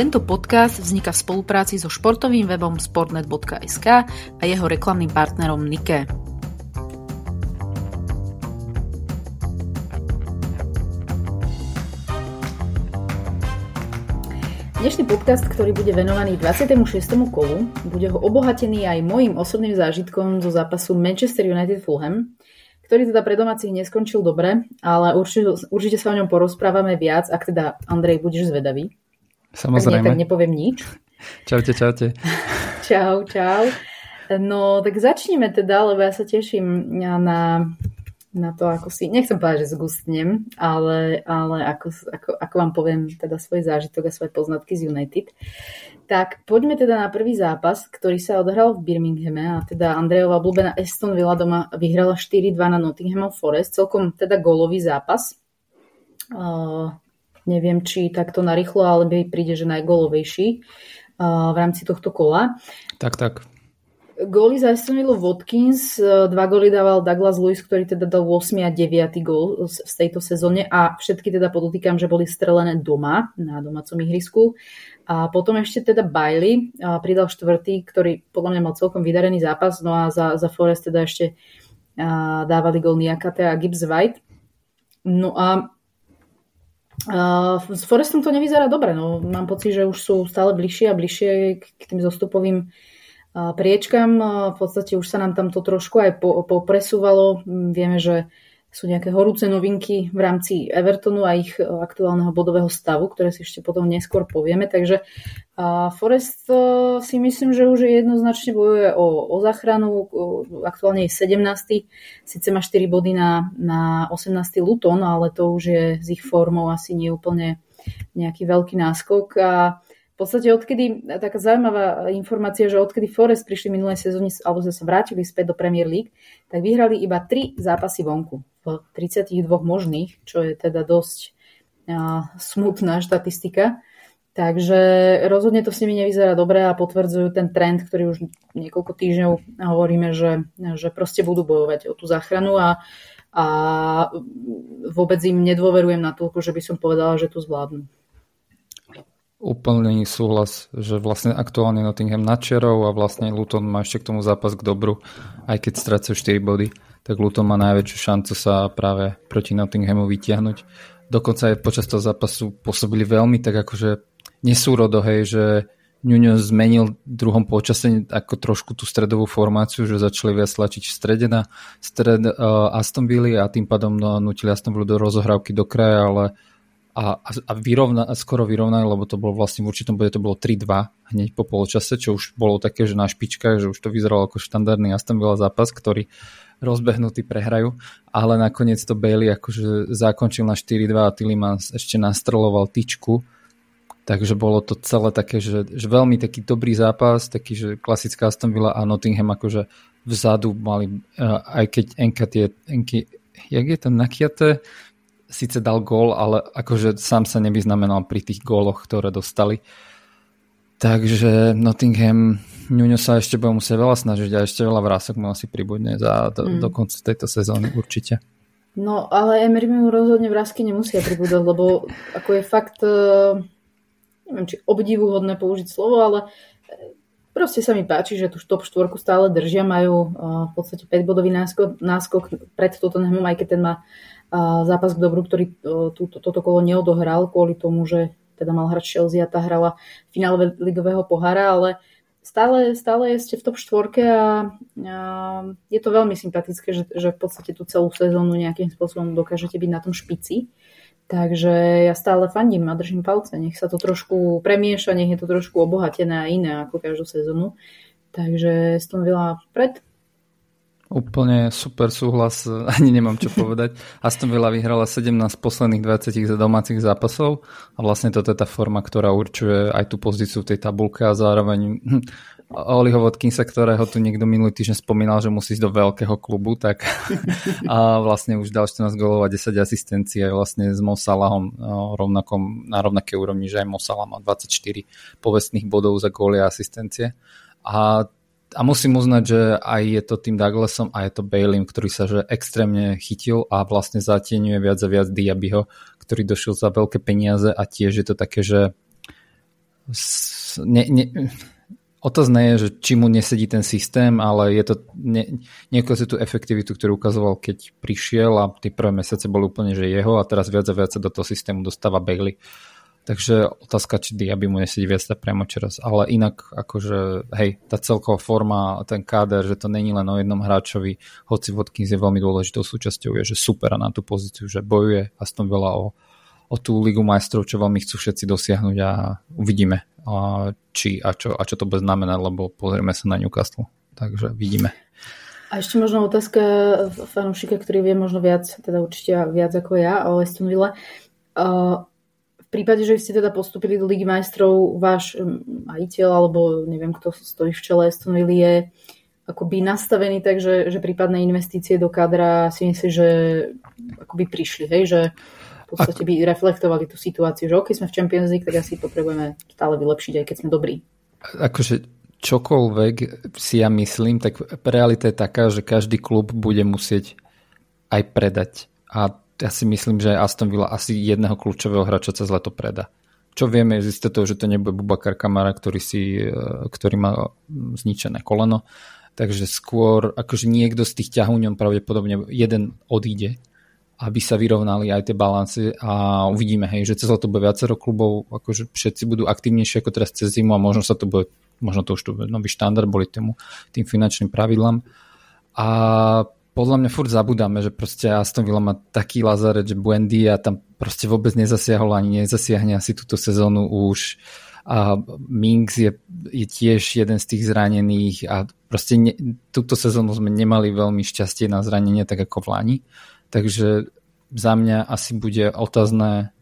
Tento podcast vzniká v spolupráci so športovým webom sportnet.sk a jeho reklamným partnerom Nike. Dnešný podcast, ktorý bude venovaný 26. kolu, bude ho obohatený aj mojim osobným zážitkom zo zápasu Manchester United Fulham, ktorý teda pre domácich neskončil dobre, ale určite, určite sa o ňom porozprávame viac, ak teda Andrej budeš zvedavý. Samozrejme. Tak, nie, tak nepoviem nič. Čaute, čaute. čau, čau. No, tak začneme teda, lebo ja sa teším na, na to, ako si, nechcem povedať, že zgustnem, ale, ale ako, ako, ako vám poviem teda svoj zážitok a svoje poznatky z United. Tak poďme teda na prvý zápas, ktorý sa odohral v Birminghame a teda Andrejová obľúbená Aston Villa doma vyhrala 4-2 na Nottingham Forest, celkom teda golový zápas. Uh, Neviem, či takto narýchlo, ale mi príde, že najgolovejší v rámci tohto kola. Tak, tak. Góly za Aston Watkins, e, dva góly dával Douglas Lewis, ktorý teda dal 8 a 9 gól v tejto sezóne a všetky teda podotýkam, že boli strelené doma, na domácom ihrisku. A potom ešte teda Bailey pridal štvrtý, ktorý podľa mňa mal celkom vydarený zápas, no a za, za Forest teda ešte dávali gól Niakate a Gibbs White. No a s Forestom to nevyzerá dobre, no mám pocit, že už sú stále bližšie a bližšie k tým zostupovým uh, priečkam. Uh, v podstate už sa nám tam to trošku aj popresúvalo. Vieme, že sú nejaké horúce novinky v rámci Evertonu a ich e, aktuálneho bodového stavu, ktoré si ešte potom neskôr povieme. Takže Forest e, si myslím, že už jednoznačne bojuje o, o záchranu. Aktuálne je 17. Sice má 4 body na, na 18. Luton, ale to už je z ich formou asi nie úplne nejaký veľký náskok. A podstate odkedy, taká zaujímavá informácia, že odkedy Forest prišli minulé sezóne, alebo sa vrátili späť do Premier League, tak vyhrali iba 3 zápasy vonku v 32 možných, čo je teda dosť a, smutná štatistika. Takže rozhodne to s nimi nevyzerá dobre a potvrdzujú ten trend, ktorý už niekoľko týždňov hovoríme, že, že proste budú bojovať o tú záchranu a, a vôbec im nedôverujem na toľko, že by som povedala, že to zvládnu. Úplný súhlas, že vlastne aktuálne Nottingham nadčerov a vlastne Luton má ešte k tomu zápas k dobru, aj keď strácajú 4 body, tak Luton má najväčšiu šancu sa práve proti Nottinghamu vytiahnuť. Dokonca aj počas toho zápasu pôsobili veľmi tak akože nesúrodo, hej, že Nuno zmenil v druhom počase ako trošku tú stredovú formáciu, že začali viac tlačiť v strede na stred uh, Aston Villa a tým pádom no, nutili Aston Villa do rozohrávky do kraja, ale a, a, vyrovna, skoro vyrovnali, lebo to bolo vlastne v určitom bode to bolo 3-2 hneď po poločase, čo už bolo také, že na špičkách, že už to vyzeralo ako štandardný Aston Villa zápas, ktorý rozbehnutý prehrajú, ale nakoniec to Bailey akože zakončil na 4-2 a Tillemans ešte nastroloval tyčku, takže bolo to celé také, že, že veľmi taký dobrý zápas, taký, že klasická Aston Villa a Nottingham akože vzadu mali, aj keď Enkatie, Enki, jak je to Nakiate, síce dal gól, ale akože sám sa nevyznamenal pri tých góloch, ktoré dostali. Takže Nottingham, Nuno sa ešte bude musieť veľa snažiť a ešte veľa vrások mu asi pribudne za, do, mm. do konca tejto sezóny určite. No, ale Emery mu rozhodne vrázky nemusia pribúdať, lebo ako je fakt, eh, neviem, či obdivuhodné použiť slovo, ale eh, proste sa mi páči, že tú top štvorku stále držia, majú eh, v podstate 5-bodový náskok, náskok pred Tottenhamom, aj keď ten má zápas k dobru, ktorý túto, toto kolo neodohral kvôli tomu, že teda mal hrať Chelsea a tá hrala finále ligového pohára, ale stále, stále ste v top štvorke a, a je to veľmi sympatické, že, že v podstate tú celú sezónu nejakým spôsobom dokážete byť na tom špici. Takže ja stále fandím a držím palce. Nech sa to trošku premieša, nech je to trošku obohatené a iné ako každú sezónu. Takže Aston Villa pred Úplne super súhlas, ani nemám čo povedať. Aston Villa vyhrala 17 posledných 20 domácich zápasov a vlastne toto je tá forma, ktorá určuje aj tú pozíciu v tej tabulke a zároveň hm, Oliho Vodkinsa, ktorého tu niekto minulý týždeň spomínal, že musí ísť do veľkého klubu, tak a vlastne už dal 14 golov a 10 asistencií aj vlastne s Mosalahom rovnakom, na rovnaké úrovni, že aj Mosalah má 24 povestných bodov za góly a asistencie. A a musím uznať, že aj je to tým Douglasom a je to Baileym, ktorý sa že extrémne chytil a vlastne zatieňuje viac a viac Diabyho, ktorý došiel za veľké peniaze a tiež je to také, že ne, ne, otázne je, že či mu nesedí ten systém, ale je to ne, si tú efektivitu, ktorú ukazoval, keď prišiel a tie prvé mesiace boli úplne, že jeho a teraz viac a viac do toho systému dostáva Bailey. Takže otázka, či Diaby mu nesedí viac priamo čeraz. Ale inak, akože, hej, tá celková forma, ten káder, že to není len o jednom hráčovi, hoci Watkins je veľmi dôležitou súčasťou, je, že super na tú pozíciu, že bojuje Aston Villa o, o tú Ligu majstrov, čo veľmi chcú všetci dosiahnuť a uvidíme, a či a čo, a čo to bude znamenať, lebo pozrieme sa na Newcastle. Takže vidíme. A ešte možno otázka fanúšika, ktorý vie možno viac, teda určite viac ako ja o Aston Villa. Uh, prípade, že ste teda postupili do Ligy majstrov, váš majiteľ alebo neviem, kto stojí v čele Aston Villa je akoby nastavený tak, že, že prípadné investície do kadra si myslí, že akoby prišli, hej, že v podstate by reflektovali tú situáciu, že OK, sme v Champions League, tak asi potrebujeme stále vylepšiť, aj keď sme dobrí. Akože čokoľvek si ja myslím, tak realita je taká, že každý klub bude musieť aj predať. A ja si myslím, že Aston Villa asi jedného kľúčového hráča cez leto preda. Čo vieme z toho, že to nebude Bubakar Kamara, ktorý, si, e, ktorý má zničené koleno. Takže skôr akože niekto z tých ťahúňom pravdepodobne jeden odíde, aby sa vyrovnali aj tie balancie a uvidíme, hej, že cez leto bude viacero klubov, akože všetci budú aktívnejšie ako teraz cez zimu a možno sa to bude, možno to už tu nový štandard boli tým, tým finančným pravidlám. A podľa mňa furt zabudáme, že proste Aston Villa má taký lazaret, že Buendy a tam proste vôbec nezasiahol ani nezasiahne asi túto sezónu už. A Minks je, je tiež jeden z tých zranených a proste ne, túto sezónu sme nemali veľmi šťastie na zranenie tak ako v Lani, takže za mňa asi bude otázne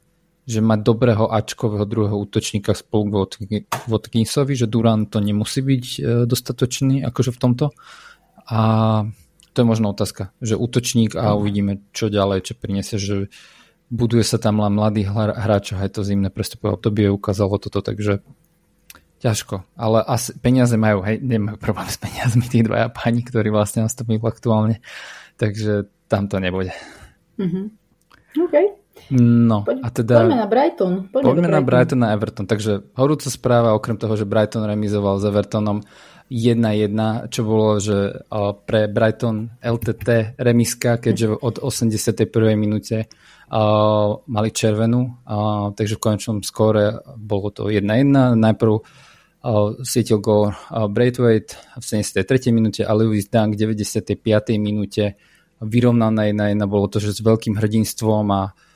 že mať dobrého Ačkového druhého útočníka spolu k Watkinsovi, že Duran to nemusí byť e, dostatočný akože v tomto. A to je možno otázka, že útočník a uvidíme, čo ďalej, čo priniesie, že buduje sa tam len mladý hráč aj to zimné prestupové obdobie ukázalo toto, takže ťažko, ale asi peniaze majú, hej, nemajú problém s peniazmi tí dvaja páni, ktorí vlastne nastupujú aktuálne, takže tam to nebude. Mm-hmm. OK. No, Poď, a teda... Poďme na Brighton. Poďme, poďme na Brighton a Everton. Takže horúca správa, okrem toho, že Brighton remizoval s Evertonom, 1-1, čo bolo, že pre Brighton LTT remiska, keďže od 81. minúte mali červenú, takže v konečnom skóre bolo to 1-1. Najprv sietil gol Braithwaite v 73. minúte a Lewis Dunk v 95. minúte vyrovnal na 1-1. Bolo to, že s veľkým hrdinstvom a, a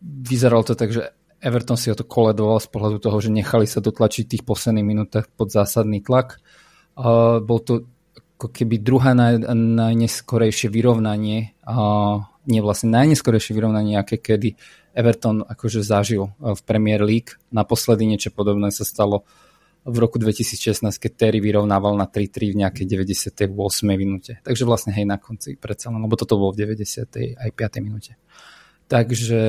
vyzeralo to tak, že Everton si o to koledoval z pohľadu toho, že nechali sa dotlačiť tých posledných minútach pod zásadný tlak Uh, bol to ako keby druhé naj, najneskorejšie vyrovnanie, uh, nie vlastne najneskorejšie vyrovnanie, aké kedy Everton akože zažil uh, v Premier League. Naposledy niečo podobné sa stalo v roku 2016, keď Terry vyrovnával na 3-3 v nejakej 98. minúte. Takže vlastne hej na konci predsa len, lebo toto bolo v 90. aj 5. minúte. Takže,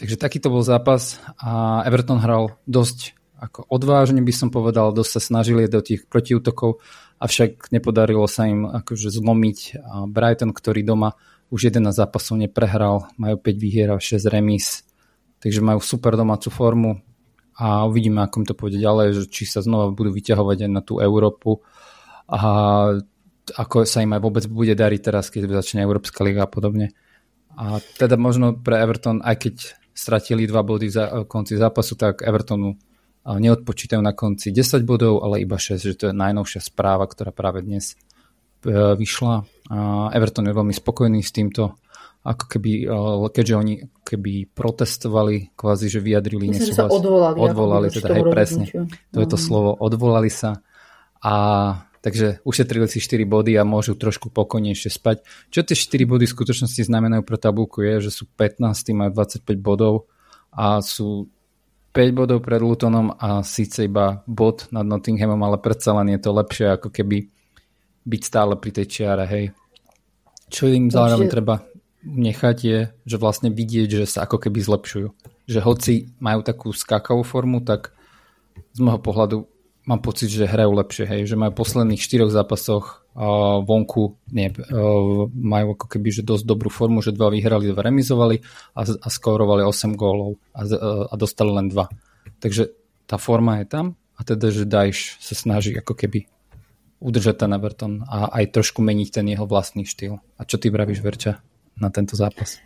takže takýto bol zápas a Everton hral dosť ako odvážne by som povedal, dosť sa snažili do tých protiútokov, avšak nepodarilo sa im akože zlomiť Brighton, ktorý doma už 11 zápasov neprehral, majú 5 výhier a 6 remis, takže majú super domácu formu a uvidíme, ako im to pôjde ďalej, že či sa znova budú vyťahovať aj na tú Európu a ako sa im aj vôbec bude dariť teraz, keď začne Európska liga a podobne. A teda možno pre Everton, aj keď stratili dva body v konci zápasu, tak Evertonu neodpočítajú na konci 10 bodov, ale iba 6, že to je najnovšia správa, ktorá práve dnes e, vyšla. Everton je veľmi spokojný s týmto, ako keby, e, keďže oni keby protestovali, kvázi, že vyjadrili Myslím, nesúhlas. Sa odvolali. Odvolali, teda hej, presne. To je to mhm. slovo, odvolali sa a takže ušetrili si 4 body a môžu trošku pokojnejšie spať. Čo tie 4 body v skutočnosti znamenajú pre tabulku je, že sú 15, majú 25 bodov a sú 5 bodov pred Lutonom a síce iba bod nad Nottinghamom, ale predsa len je to lepšie ako keby byť stále pri tej čiare, hej. Čo im zároveň Určite... treba nechať je, že vlastne vidieť, že sa ako keby zlepšujú. Že hoci majú takú skákavú formu, tak z môjho pohľadu mám pocit, že hrajú lepšie, hej. Že majú posledných štyroch zápasoch vonku nie, majú ako keby že dosť dobrú formu, že dva vyhrali, dva remizovali a, a skórovali 8 gólov a, a dostali len dva. Takže tá forma je tam a teda, že Dajš sa snaží ako keby udržať ten Everton a aj trošku meniť ten jeho vlastný štýl. A čo ty vravíš, Verča, na tento zápas?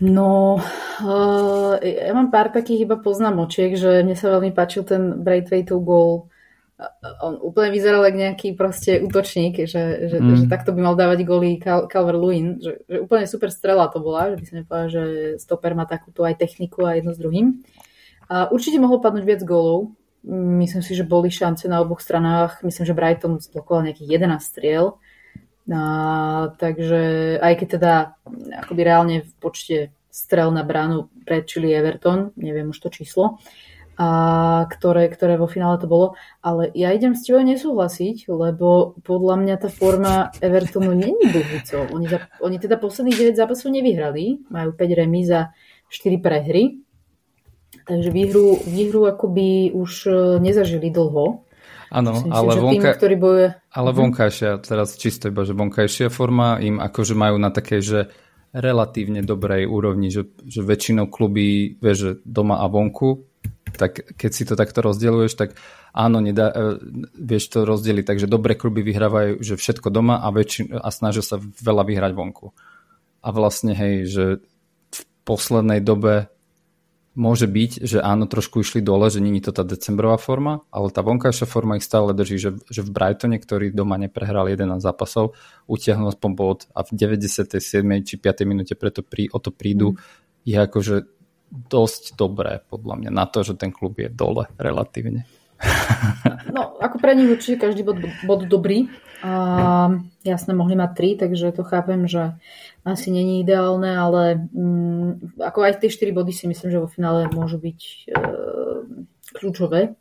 No, uh, ja mám pár takých iba poznámočiek, že mne sa veľmi páčil ten Braithwaiteov gól. On úplne vyzeral ako nejaký proste útočník, že, že, mm. že takto by mal dávať góly Cal- Calver-Lewin. Že, že úplne super strela to bola, že by som nepovedal, že stoper má takúto aj techniku a jedno s druhým. A určite mohlo padnúť viac gólov. Myslím si, že boli šance na oboch stranách. Myslím, že Brighton zblokoval nejakých 11 striel. A, takže aj keď teda akoby reálne v počte strel na bránu predčili Everton, neviem už to číslo, a ktoré, ktoré vo finále to bolo. Ale ja idem s tebou nesúhlasiť, lebo podľa mňa tá forma Evertonu není bohúcou. Oni, za, oni teda posledných 9 zápasov nevyhrali, majú 5 remí za 4 prehry, takže výhru, výhru akoby už e, nezažili dlho. Áno, ale, vonka... ktorý bojuje... ale mhm. vonkajšia, teraz čisto iba, že vonkajšia forma im akože majú na takej, že relatívne dobrej úrovni, že, že väčšinou kluby, vieš, že doma a vonku, tak keď si to takto rozdeľuješ, tak áno, nedá, e, vieš to rozdeliť, takže dobré kluby vyhrávajú, že všetko doma a, väčšin, a snažia sa veľa vyhrať vonku. A vlastne, hej, že v poslednej dobe môže byť, že áno, trošku išli dole, že není to tá decembrová forma, ale tá vonkajšia forma ich stále drží, že, že v Brightone, ktorý doma neprehral 11 zápasov, utiahnu aspoň bod a v 97. či 5. minúte preto prí, o to prídu, mm. je akože dosť dobré podľa mňa na to, že ten klub je dole relatívne. No, ako pre nich určite každý bod, bod dobrý. A jasne, mohli mať tri, takže to chápem, že asi není ideálne, ale mm, ako aj tie 4 body si myslím, že vo finále môžu byť e, kľúčové,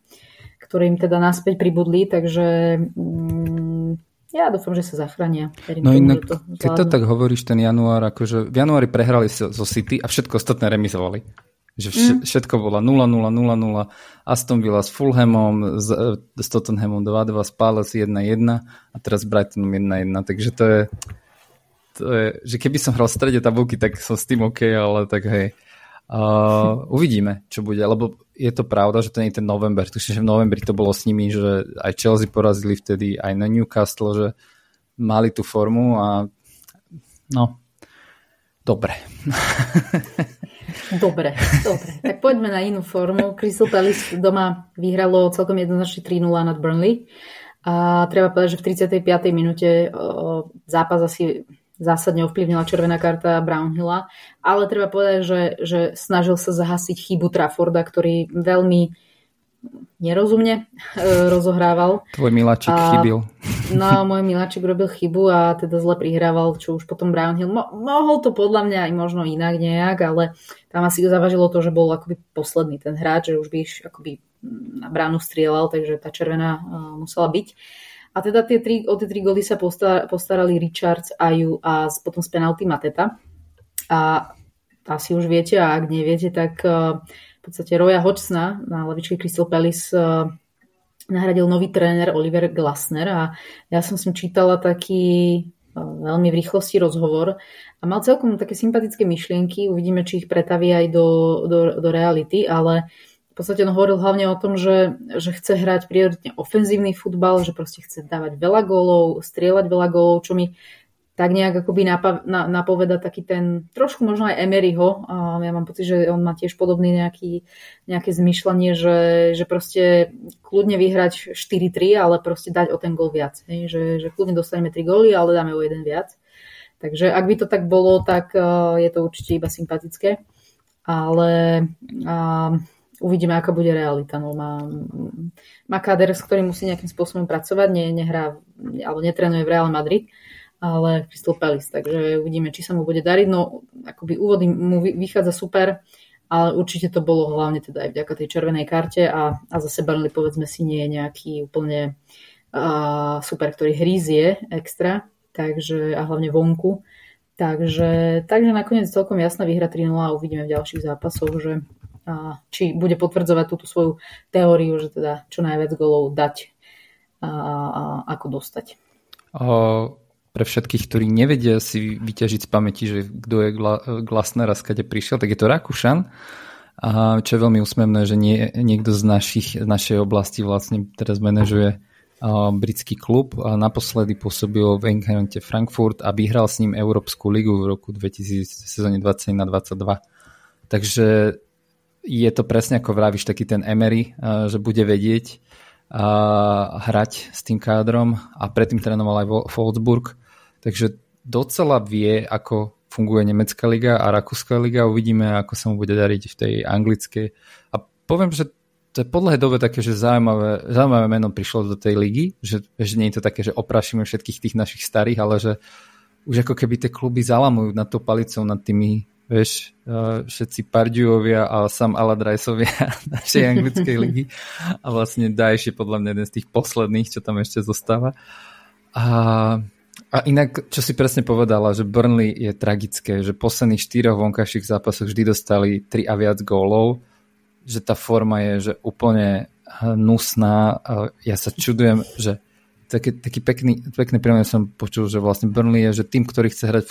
ktoré im teda naspäť pribudli, takže mm, ja dúfam, že sa zachránia. no inak, to keď to tak hovoríš, ten január, akože v januári prehrali so City a všetko ostatné remizovali. Že mm. všetko bola 0-0, 0-0, Aston Villa s Fulhamom, s, s Tottenhamom 2-2, s Palace 1-1 a teraz s Brightonom 1-1, takže to je to je, že keby som hral v strede tabulky, tak som s tým OK, ale tak hej. Uh, uvidíme, čo bude, lebo je to pravda, že to nie je ten november. Tuším, že v novembri to bolo s nimi, že aj Chelsea porazili vtedy, aj na Newcastle, že mali tú formu a no, dobre. Dobre, dobre. Tak poďme na inú formu. Crystal Palace doma vyhralo celkom jednoznačne 3-0 nad Burnley. A treba povedať, že v 35. minúte zápas asi zásadne ovplyvnila červená karta Brownhilla, ale treba povedať, že, že snažil sa zahasiť chybu Trafforda, ktorý veľmi nerozumne e, rozohrával. Tvoj miláčik a, chybil. No, môj miláčik robil chybu a teda zle prihrával, čo už potom Brownhill. Mo- mohol to podľa mňa aj možno inak nejak, ale tam asi zavažilo to, že bol akoby posledný ten hráč, že už by akoby na bránu strieľal, takže tá červená uh, musela byť. A teda tie tri, o tie tri góly sa postarali Richards, Aju a potom z penalty Mateta. A asi už viete, a ak neviete, tak uh, v podstate Roya Hodgsona na lavičke Crystal Palace uh, nahradil nový tréner Oliver Glasner a ja som s ním čítala taký uh, veľmi v rýchlosti rozhovor a mal celkom také sympatické myšlienky, uvidíme, či ich pretaví aj do, do, do reality, ale v podstate on hovoril hlavne o tom, že, že chce hrať prioritne ofenzívny futbal, že proste chce dávať veľa gólov, strieľať veľa gólov, čo mi tak nejak akoby napav, na, napoveda taký ten, trošku možno aj Emeryho, a ja mám pocit, že on má tiež nejaký, nejaké zmyšľanie, že, že proste kľudne vyhrať 4-3, ale proste dať o ten gól viac. Hej? Že, že kľudne dostaneme 3 góly, ale dáme o jeden viac. Takže ak by to tak bolo, tak uh, je to určite iba sympatické. Ale uh, uvidíme, aká bude realita. No, má, má káder, s ktorým musí nejakým spôsobom pracovať, nie, nehrá, alebo netrenuje v Real Madrid, ale Crystal Palace, takže uvidíme, či sa mu bude dariť. No, akoby úvody mu vychádza super, ale určite to bolo hlavne teda aj vďaka tej červenej karte a, a zase Burnley povedzme si nie je nejaký úplne uh, super, ktorý hrízie extra, takže a hlavne vonku. Takže, takže nakoniec celkom jasná výhra 3 a uvidíme v ďalších zápasoch, že či bude potvrdzovať túto svoju teóriu, že teda čo najviac golov dať a, a ako dostať. Pre všetkých, ktorí nevedia si vyťažiť z pamäti, že kto je Gla- Glasner a skade prišiel, tak je to Rakúšan. A čo je veľmi úsmevné, že nie, niekto z, našich, našej oblasti vlastne teraz manažuje britský klub a naposledy pôsobil v Einharte Frankfurt a vyhral s ním Európsku ligu v roku 2000 sezóne 21 22. Takže je to presne ako vravíš taký ten Emery, že bude vedieť hrať s tým kádrom a predtým trénoval aj Wolfsburg, takže docela vie, ako funguje nemecká liga a rakúska liga. Uvidíme, ako sa mu bude dariť v tej anglickej. A poviem, že to je podľa dobe také, že zaujímavé, zaujímavé meno prišlo do tej ligy, že, že nie je to také, že oprašíme všetkých tých našich starých, ale že už ako keby tie kluby zalamujú nad tou palicou, nad tými, vieš, všetci Pardiovia a Sam Aladrajsovia našej anglickej ligy a vlastne Daesh je podľa mňa jeden z tých posledných, čo tam ešte zostáva. A, a inak, čo si presne povedala, že Burnley je tragické, že posledných štyroch vonkajších zápasoch vždy dostali 3 a viac gólov že tá forma je že úplne hnusná. Ja sa čudujem, že taký, taký pekný, pekný príjem som počul, že vlastne Burnley je, že tým, ktorý chce hrať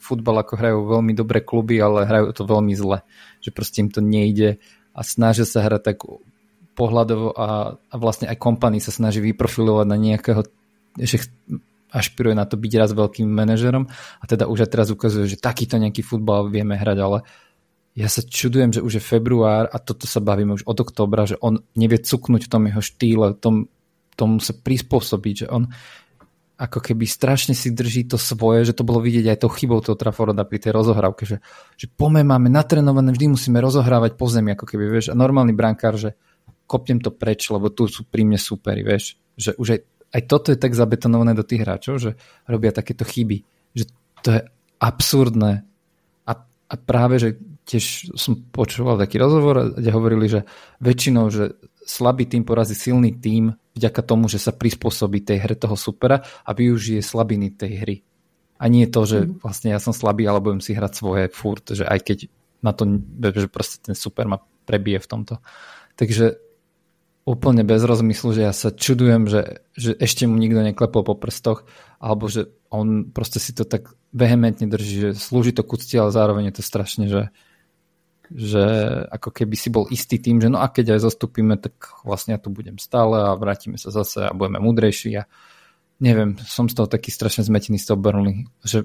futbal, ako hrajú veľmi dobré kluby, ale hrajú to veľmi zle. Že proste im to nejde a snažia sa hrať tak pohľadovo a, a vlastne aj kompany sa snaží vyprofilovať na nejakého, že ašpiruje na to byť raz veľkým manažerom. A teda už aj teraz ukazuje, že takýto nejaký futbal vieme hrať, ale ja sa čudujem, že už je február a toto sa bavíme už od oktobra, že on nevie cuknúť v tom jeho štýle, tom, tomu sa prispôsobiť, že on ako keby strašne si drží to svoje, že to bolo vidieť aj tou chybou toho Trafforda pri tej rozohrávke, že, že pome máme natrenované, vždy musíme rozohrávať po zemi, ako keby, vieš, a normálny brankár, že kopnem to preč, lebo tu sú pri mne superi, vieš, že už aj, aj toto je tak zabetonované do tých hráčov, že robia takéto chyby, že to je absurdné a, a práve, že tiež som počúval taký rozhovor, kde hovorili, že väčšinou, že slabý tým porazí silný tým vďaka tomu, že sa prispôsobí tej hre toho supera a využije slabiny tej hry. A nie to, že mhm. vlastne ja som slabý, ale budem si hrať svoje furt, že aj keď na to, že proste ten super ma prebije v tomto. Takže úplne bez rozmyslu, že ja sa čudujem, že, že ešte mu nikto neklepol po prstoch, alebo že on proste si to tak vehementne drží, že slúži to ku ale zároveň je to strašne, že, že ako keby si bol istý tým, že no a keď aj zastupíme, tak vlastne ja tu budem stále a vrátime sa zase a budeme múdrejší a neviem, som z toho taký strašne zmetený z toho Burnley, že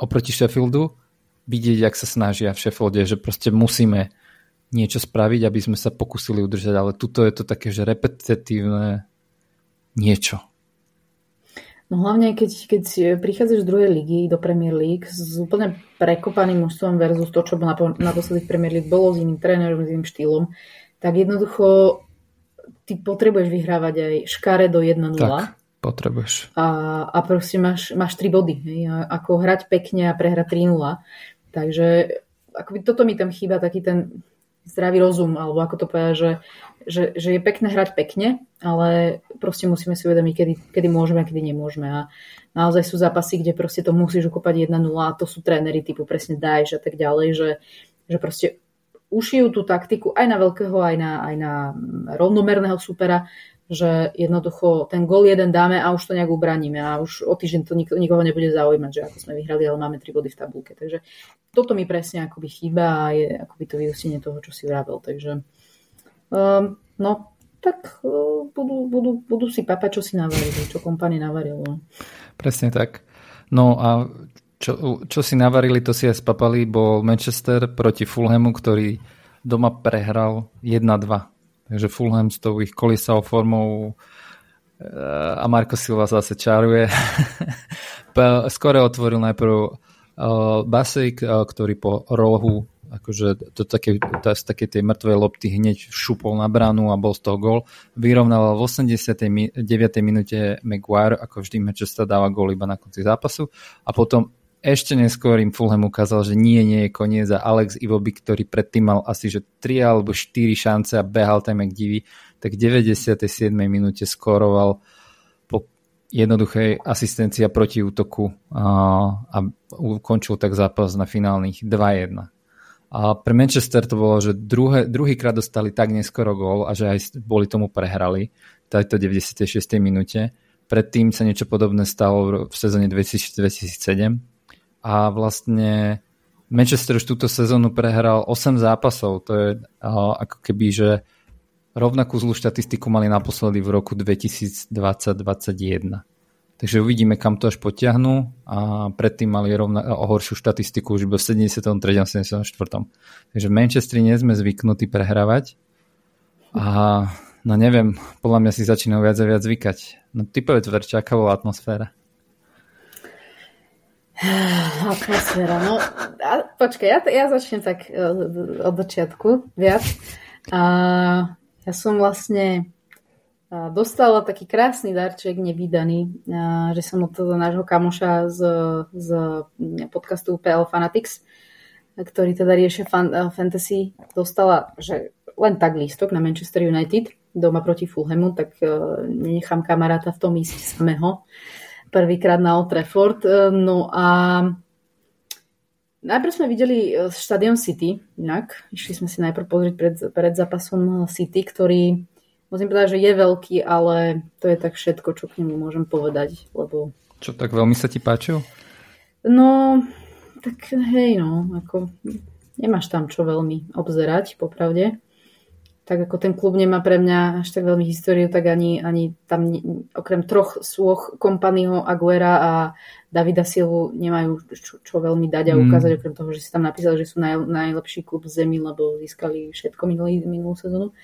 oproti Sheffieldu vidieť, jak sa snažia v Sheffielde, že proste musíme niečo spraviť, aby sme sa pokusili udržať, ale tuto je to také, že repetitívne niečo. No hlavne, keď, keď prichádzaš z druhej ligy do Premier League s úplne prekopaným mužstvom versus to, čo na, naposledy v Premier League bolo s iným trénerom, s iným štýlom, tak jednoducho ty potrebuješ vyhrávať aj škare do 1-0. Tak, potrebuješ. A, a proste máš, máš 3 body. Hej? ako hrať pekne a prehrať 3-0. Takže akoby toto mi tam chýba, taký ten zdravý rozum, alebo ako to povedať, že, že, že je pekné hrať pekne, ale proste musíme si uvedomiť, kedy, kedy môžeme a kedy nemôžeme. A naozaj sú zápasy, kde proste to musíš ukopať 1-0 a to sú tréneri typu presne Daesh a tak ďalej, že, že proste ušijú tú taktiku aj na veľkého, aj na, aj na rovnomerného supera, že jednoducho ten gol jeden dáme a už to nejak ubraníme a už o týždeň to nik- nikoho nebude zaujímať, že ako sme vyhrali, ale máme tri body v tabulke. Takže toto mi presne akoby chýba a je akoby to vyústenie toho, čo si vravel. Takže um, no, tak uh, budú, budú, budú si papať, čo si navarili, čo kompany navarilo. No. Presne tak. No a čo, čo si navarili, to si aj spapali, bol Manchester proti Fulhamu, ktorý doma prehral 1-2 Takže Fulham s tou ich kolisou formou eh, a Marko Silva zase čaruje. Skore otvoril najprv uh, Basik, uh, ktorý po rohu akože do také, z také tej mŕtvej lopty hneď šupol na bránu a bol z toho gol. Vyrovnával v 89. minúte Maguire, ako vždy Manchester dáva gól iba na konci zápasu a potom ešte neskôr im Fulham ukázal, že nie, nie je koniec a Alex Ivoby, ktorý predtým mal asi že 3 alebo 4 šance a behal tam jak divý, tak v 97. minúte skóroval po jednoduchej asistencii a proti útoku a, ukončil tak zápas na finálnych 2-1. A pre Manchester to bolo, že druhé, druhýkrát dostali tak neskoro gól a že aj boli tomu prehrali tejto 96. minúte. Predtým sa niečo podobné stalo v sezóne 2007 a vlastne Manchester už túto sezónu prehral 8 zápasov. To je ako keby, že rovnakú zlú štatistiku mali naposledy v roku 2020-2021. Takže uvidíme, kam to až potiahnú a predtým mali rovna, o horšiu štatistiku už v 73. a 74. Takže v Manchestri nie sme zvyknutí prehrávať a no neviem, podľa mňa si začínajú viac a viac zvykať. No ty povedz, aká bola atmosféra? Atmosféra, no a, počkaj, ja, ja začnem tak e, od začiatku viac. A, ja som vlastne dostala taký krásny darček nevydaný, že som od toho nášho kamoša z, z podcastu PL Fanatics, ktorý teda riešia fan, fantasy, dostala, že len tak lístok na Manchester United doma proti Fulhamu, tak nenechám kamaráta v tom ísť samého prvýkrát na Old Trafford. No a najprv sme videli štadion City, inak. Išli sme si najprv pozrieť pred, pred zápasom City, ktorý musím povedať, že je veľký, ale to je tak všetko, čo k nemu môžem povedať, lebo... Čo, tak veľmi sa ti páčil? No, tak hej, no, ako nemáš tam čo veľmi obzerať, popravde. Tak ako ten klub nemá pre mňa až tak veľmi históriu, tak ani, ani tam okrem troch svoch kompanyho Aguera a Davida Silvu nemajú čo, čo veľmi dať a mm. ukázať, mm. okrem toho, že si tam napísali, že sú naj, najlepší klub v zemi, lebo získali všetko minulý, minulú sezónu.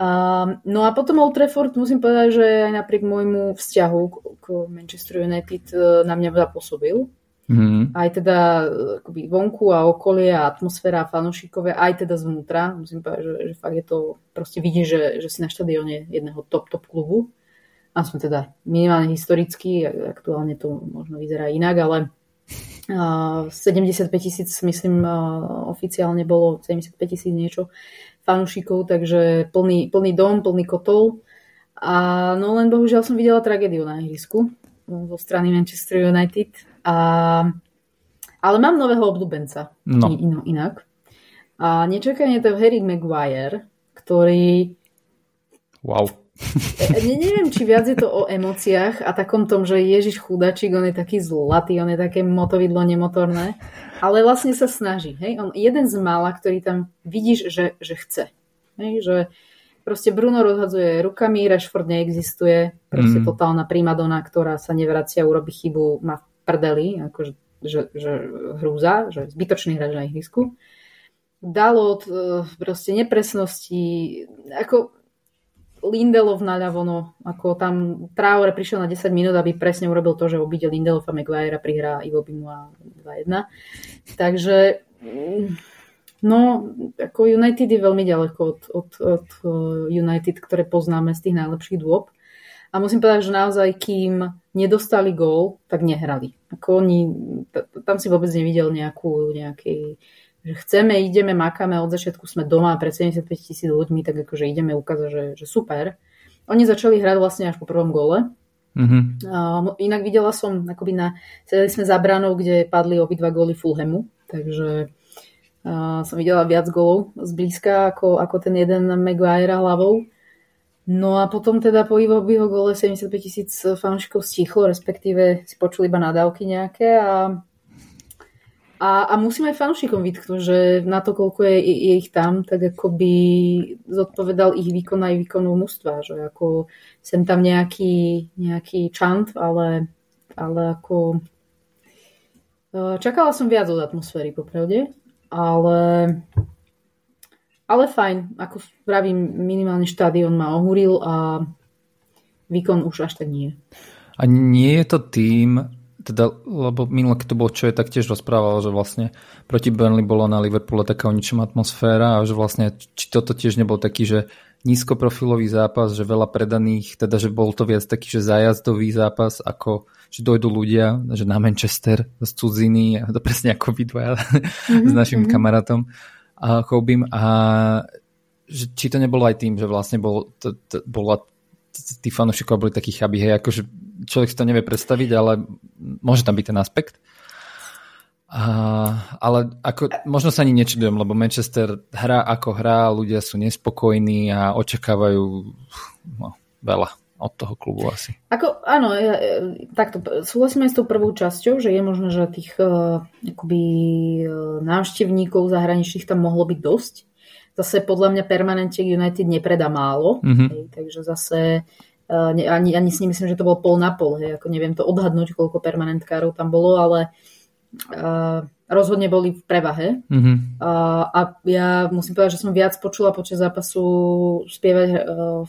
Uh, no a potom Old Trafford musím povedať, že aj napriek môjmu vzťahu k, k Manchester United e, na mňa zapôsobil. Mm. Aj teda e, akoby vonku a okolie a atmosféra a fanúšikové, aj teda zvnútra. Musím povedať, že, že fakt je to, proste vidíš, že, že si na štadióne jedného top, top klubu. A sme teda minimálne historicky, aktuálne to možno vyzerá inak, ale 75 tisíc, myslím, oficiálne bolo 75 tisíc niečo fanúšikov, takže plný, plný dom, plný kotol. A no len bohužiaľ som videla tragédiu na ihrisku zo strany Manchester United. A, ale mám nového obľúbenca. No. In, inak. A nečakane to Harry Maguire, ktorý... Wow. E, ne, neviem, či viac je to o emóciách a takom tom, že Ježiš chudačík, on je taký zlatý, on je také motovidlo nemotorné, ale vlastne sa snaží. Hej? On jeden z mála, ktorý tam vidíš, že, že chce. Hej? Že proste Bruno rozhadzuje rukami, Rashford neexistuje, proste mm. totálna primadona, ktorá sa nevracia, urobi chybu, má prdeli, akože, že, že hrúza, že zbytočný hráč na ihrisku. Dalot, e, proste nepresnosti, ako Lindelov naľavo, no, ako tam Traore prišiel na 10 minút, aby presne urobil to, že obíde Lindelov a Maguire prihrá Ivo Binu a 2-1. Takže mm, no, ako United je veľmi ďaleko od, od, od United, ktoré poznáme z tých najlepších dôb. A musím povedať, že naozaj, kým nedostali gól, tak nehrali. Ako oni, tam si vôbec nevidel nejakú, nejaký že chceme, ideme, makáme, od začiatku sme doma pred 75 tisíc ľuďmi, tak akože ideme ukázať, že, že super. Oni začali hrať vlastne až po prvom gole. Mm-hmm. Uh, inak videla som, akoby na, sedeli sme za branou, kde padli obidva góly Fulhamu, takže uh, som videla viac gólov zblízka ako, ako ten jeden Maguire hlavou. No a potom teda po jeho gole 75 tisíc fanúšikov stichlo, respektíve si počuli iba nadávky nejaké a a, a musím aj fanúšikom vytknúť, že na to, koľko je, je ich tam, tak ako by zodpovedal ich výkon aj výkonu mústva, že ako sem tam nejaký, nejaký čant, ale, ale ako e, čakala som viac od atmosféry, popravde, ale ale fajn, ako vravím, minimálne štádion ma ohúril a výkon už až tak nie. A nie je to tým, teda, lebo minule, keď to bol čo je, tak tiež rozprával, že vlastne proti Burnley bolo na Liverpoole taká o ničom atmosféra a že vlastne, či toto tiež nebol taký, že nízkoprofilový zápas, že veľa predaných, teda, že bol to viac taký, že zájazdový zápas, ako že dojdú ľudia, že na Manchester z cudziny, a to presne ako vy dvaja mm-hmm. s našim mm-hmm. kamarátom Choubim a že, či to nebolo aj tým, že vlastne bol, to, to, bola tí fanúšikovia boli takí chabí, hej, akože človek si to nevie predstaviť, ale môže tam byť ten aspekt. A, ale ako, možno sa ani nečudujem, lebo Manchester hrá ako hrá, ľudia sú nespokojní a očakávajú no, veľa od toho klubu asi. Ako, áno, ja, takto súhlasím aj s tou prvou časťou, že je možné, že tých uh, akoby, uh, návštevníkov zahraničných tam mohlo byť dosť. Zase podľa mňa permanente United nepredá málo, mm-hmm. hej, takže zase uh, ne, ani, ani si nemyslím, že to bolo pol na pol, hej, ako neviem to odhadnúť, koľko permanentkárov tam bolo, ale uh, rozhodne boli v prevahe. Mm-hmm. A, a ja musím povedať, že som viac počula počas zápasu spievať uh,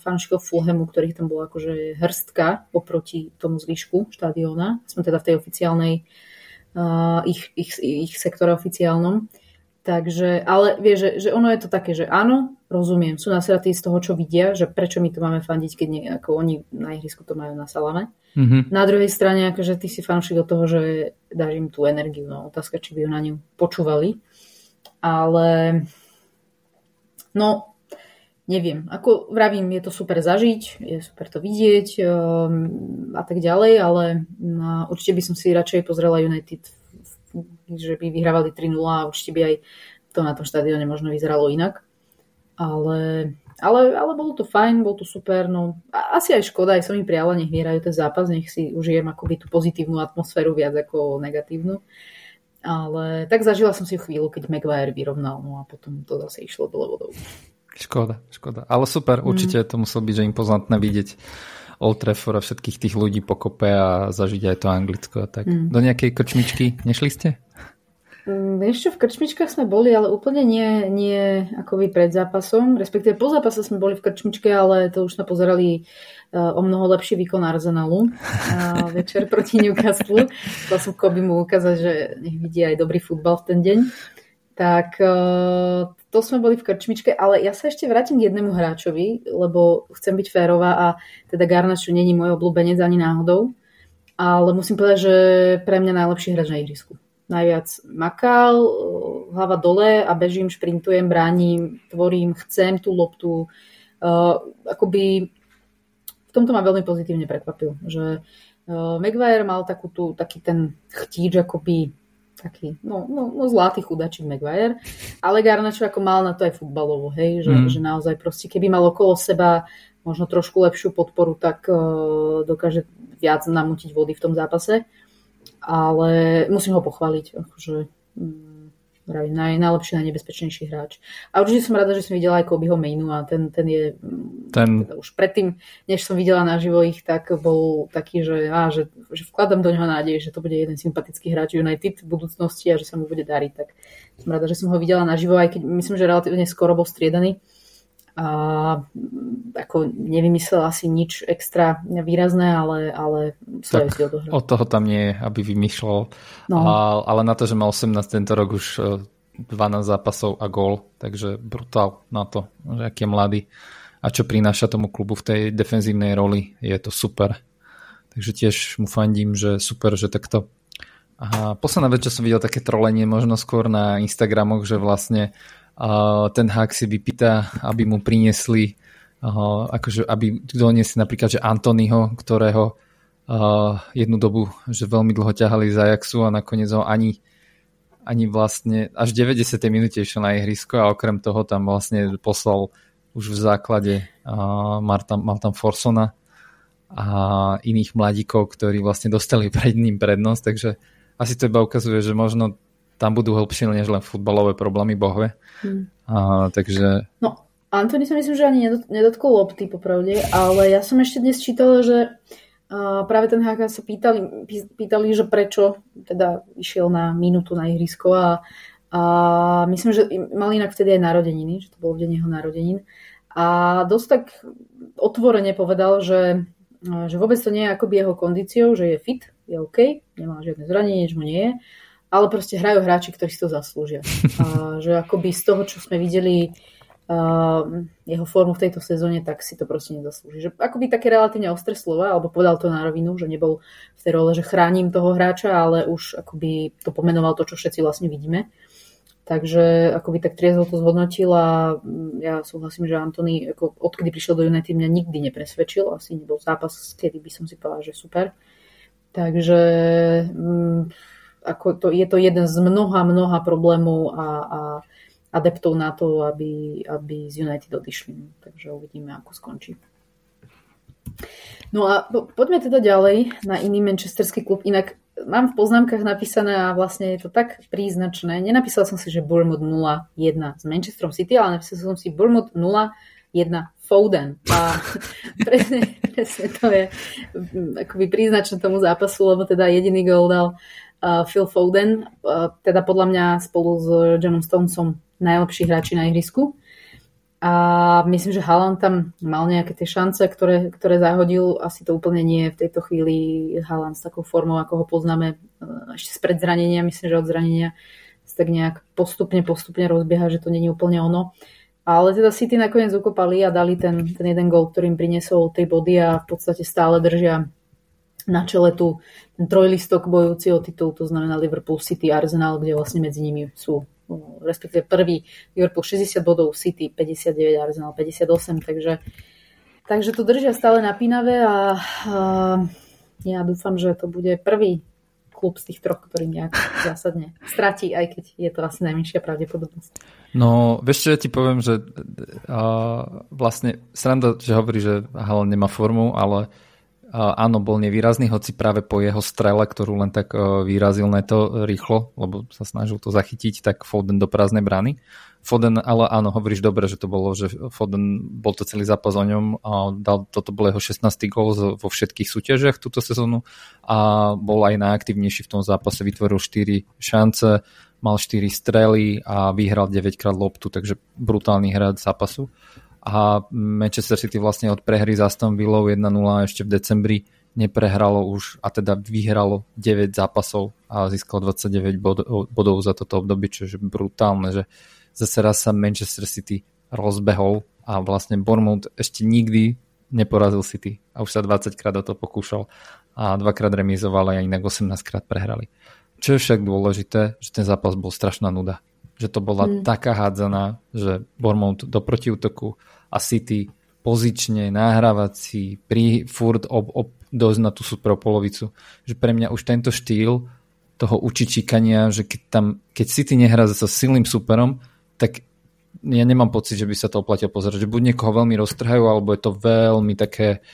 fanšikov Fulhamu, ktorých tam bolo akože hrstka oproti tomu zvyšku štadióna. Sme teda v tej oficiálnej uh, ich, ich, ich sektore oficiálnom. Takže, ale vie, že, že ono je to také, že áno, rozumiem, sú nasratí z toho, čo vidia, že prečo my to máme fandiť, keď nie, ako oni na ihrisku to majú na salame. Mm-hmm. Na druhej strane, akože ty si fanúšik do toho, že dáš im tú energiu, no otázka, či by ju na ňu počúvali. Ale no, neviem, ako vravím, je to super zažiť, je super to vidieť um, a tak ďalej, ale no, určite by som si radšej pozrela United že by vyhrávali 3-0 a určite by aj to na tom štadióne možno vyzeralo inak. Ale, ale, ale bolo to fajn, bol to super. No, asi aj škoda, aj som im prijala, nech vyhrajú ten zápas, nech si užijem akoby tú pozitívnu atmosféru viac ako negatívnu. Ale tak zažila som si chvíľu, keď Maguire vyrovnal, no a potom to zase išlo dole vodou. Škoda, škoda. Ale super, určite mm. to muselo byť, že impozantné vidieť Old Trafford a všetkých tých ľudí pokope a zažiť aj to Anglicko a tak. Mm. Do nejakej krčmičky nešli ste? Mm, vieš čo, v krčmičkách sme boli, ale úplne nie, nie ako vy pred zápasom. Respektíve po zápase sme boli v krčmičke, ale to už sme pozerali uh, o mnoho lepší výkon Arsenalu uh, večer proti Newcastle. Chcel som Koby mu ukázať, že nech vidí aj dobrý futbal v ten deň. Tak uh, to sme boli v krčmičke, ale ja sa ešte vrátim k jednému hráčovi, lebo chcem byť férová a teda Garnačo není môj obľúbenec ani náhodou, ale musím povedať, že pre mňa najlepší hráč na ihrisku. Najviac makal, hlava dole a bežím, šprintujem, bránim, tvorím, chcem tú loptu. Uh, akoby v tomto ma veľmi pozitívne prekvapil, že uh, Maguire mal takú tú, taký ten chtíč akoby taký, no, no, no zlatý chudačík Maguire, ale Garnačo ako mal na to aj futbalovo, hej, že, mm. že naozaj proste, keby mal okolo seba možno trošku lepšiu podporu, tak uh, dokáže viac namútiť vody v tom zápase, ale musím ho pochváliť, akože um, Pravím, naj, najlepší, najnebezpečnejší hráč. A určite som rada, že som videla aj Kobyho Mainu a ten, ten je mm, ten... Teda už predtým, než som videla naživo ich, tak bol taký, že, á, že, že vkladám do neho nádej, že to bude jeden sympatický hráč United v budúcnosti a že sa mu bude dariť. Tak som rada, že som ho videla naživo, aj keď myslím, že relatívne skoro bol striedaný a ako nevymyslel asi nič extra výrazné, ale, ale svoje si odohral. Od toho tam nie je, aby vymýšľal. No. A, ale na to, že mal 18 tento rok už 12 e, zápasov a gól, takže brutál na to, že aký je mladý a čo prináša tomu klubu v tej defenzívnej roli, je to super. Takže tiež mu fandím, že super, že takto. A posledná vec, čo som videl také trolenie možno skôr na Instagramoch, že vlastne ten hák si vypýta, aby mu priniesli akože aby doniesli napríklad, že Antonyho, ktorého jednu dobu, že veľmi dlho ťahali z Ajaxu a nakoniec ho ani ani vlastne až v 90. minúte išiel na ihrisko a okrem toho tam vlastne poslal už v základe uh, mal, tam, mal Forsona a iných mladíkov, ktorí vlastne dostali pred ním prednosť, takže asi to iba ukazuje, že možno tam budú hĺbšie než len futbalové problémy, bohve. Hmm. A, takže... No, Antony sa myslím, že ani nedotkol lopty popravde, ale ja som ešte dnes čítala, že uh, práve ten HK sa pýtali, pýtali, že prečo teda išiel na minútu na ihrisko a, a myslím, že mal inak vtedy aj narodeniny, že to bolo v deň jeho narodenín. A dosť tak otvorene povedal, že, že vôbec to nie je akoby jeho kondíciou, že je fit, je OK, nemá žiadne zranenie, nič mu nie je ale proste hrajú hráči, ktorí si to zaslúžia. A že akoby z toho, čo sme videli uh, jeho formu v tejto sezóne, tak si to proste nezaslúži. Že akoby také relatívne ostré slova, alebo povedal to na rovinu, že nebol v tej role, že chránim toho hráča, ale už akoby to pomenoval to, čo všetci vlastne vidíme. Takže akoby tak triezvo to zhodnotil a mm, ja súhlasím, že Antony, ako odkedy prišiel do United, mňa nikdy nepresvedčil. Asi nebol zápas, kedy by som si povedal, že super. Takže mm, ako to, je to jeden z mnoha, mnoha problémov a, a adeptov na to, aby, aby z United odišli. Takže uvidíme, ako skončí. No a po, poďme teda ďalej na iný manchesterský klub. Inak mám v poznámkach napísané a vlastne je to tak príznačné. Nenapísal som si, že Bournemouth 0-1 s Manchesterom City, ale napísal som si Bournemouth 0-1 Foden. A presne, presne to je akoby príznačné tomu zápasu, lebo teda jediný gol dal Phil Foden, uh, teda podľa mňa spolu s Johnom Stonesom najlepší hráči na ihrisku. A myslím, že Haaland tam mal nejaké tie šance, ktoré, ktoré zahodil. Asi to úplne nie je v tejto chvíli Haaland s takou formou, ako ho poznáme uh, ešte spred zranenia. Myslím, že od zranenia sa tak nejak postupne, postupne rozbieha, že to není úplne ono. Ale teda City nakoniec ukopali a dali ten, ten jeden gol, ktorým priniesol tri body a v podstate stále držia na čele tu ten trojlistok bojúci o titul, to znamená Liverpool, City, Arsenal, kde vlastne medzi nimi sú respektíve prvý Liverpool 60 bodov, City 59, Arsenal 58, takže, takže to držia stále napínavé a, a ja dúfam, že to bude prvý klub z tých troch, ktorý nejak zásadne stratí, aj keď je to asi najmenšia pravdepodobnosť. No, vieš čo, ja ti poviem, že uh, vlastne sranda, že hovorí, že Haaland nemá formu, ale áno, bol nevýrazný, hoci práve po jeho strele, ktorú len tak uh, vyrazil neto rýchlo, lebo sa snažil to zachytiť, tak Foden do prázdnej brany. Foden, ale áno, hovoríš dobre, že to bolo, že Foden bol to celý zápas o ňom a dal, toto bol jeho 16. gol vo všetkých súťažiach túto sezónu a bol aj najaktívnejší v tom zápase, vytvoril 4 šance, mal 4 strely a vyhral 9 krát loptu, takže brutálny hráč zápasu. A Manchester City vlastne od prehry za Aston Villou 1-0 ešte v decembri neprehralo už a teda vyhralo 9 zápasov a získalo 29 bodov, bodov za toto obdobie, čo je brutálne, že zase raz sa Manchester City rozbehol a vlastne Bournemouth ešte nikdy neporazil City a už sa 20 krát o to pokúšal a dvakrát remizoval a inak 18 krát prehrali. Čo je však dôležité, že ten zápas bol strašná nuda. Že to bola hmm. taká hádzaná, že Bournemouth do protiútoku a City pozične, nahrávací, pri furt ob, ob, dosť na tú super polovicu. Že pre mňa už tento štýl toho učičíkania, že keď, tam, keď City nehrá so silným superom, tak ja nemám pocit, že by sa to oplatilo pozerať. Že buď niekoho veľmi roztrhajú, alebo je to veľmi také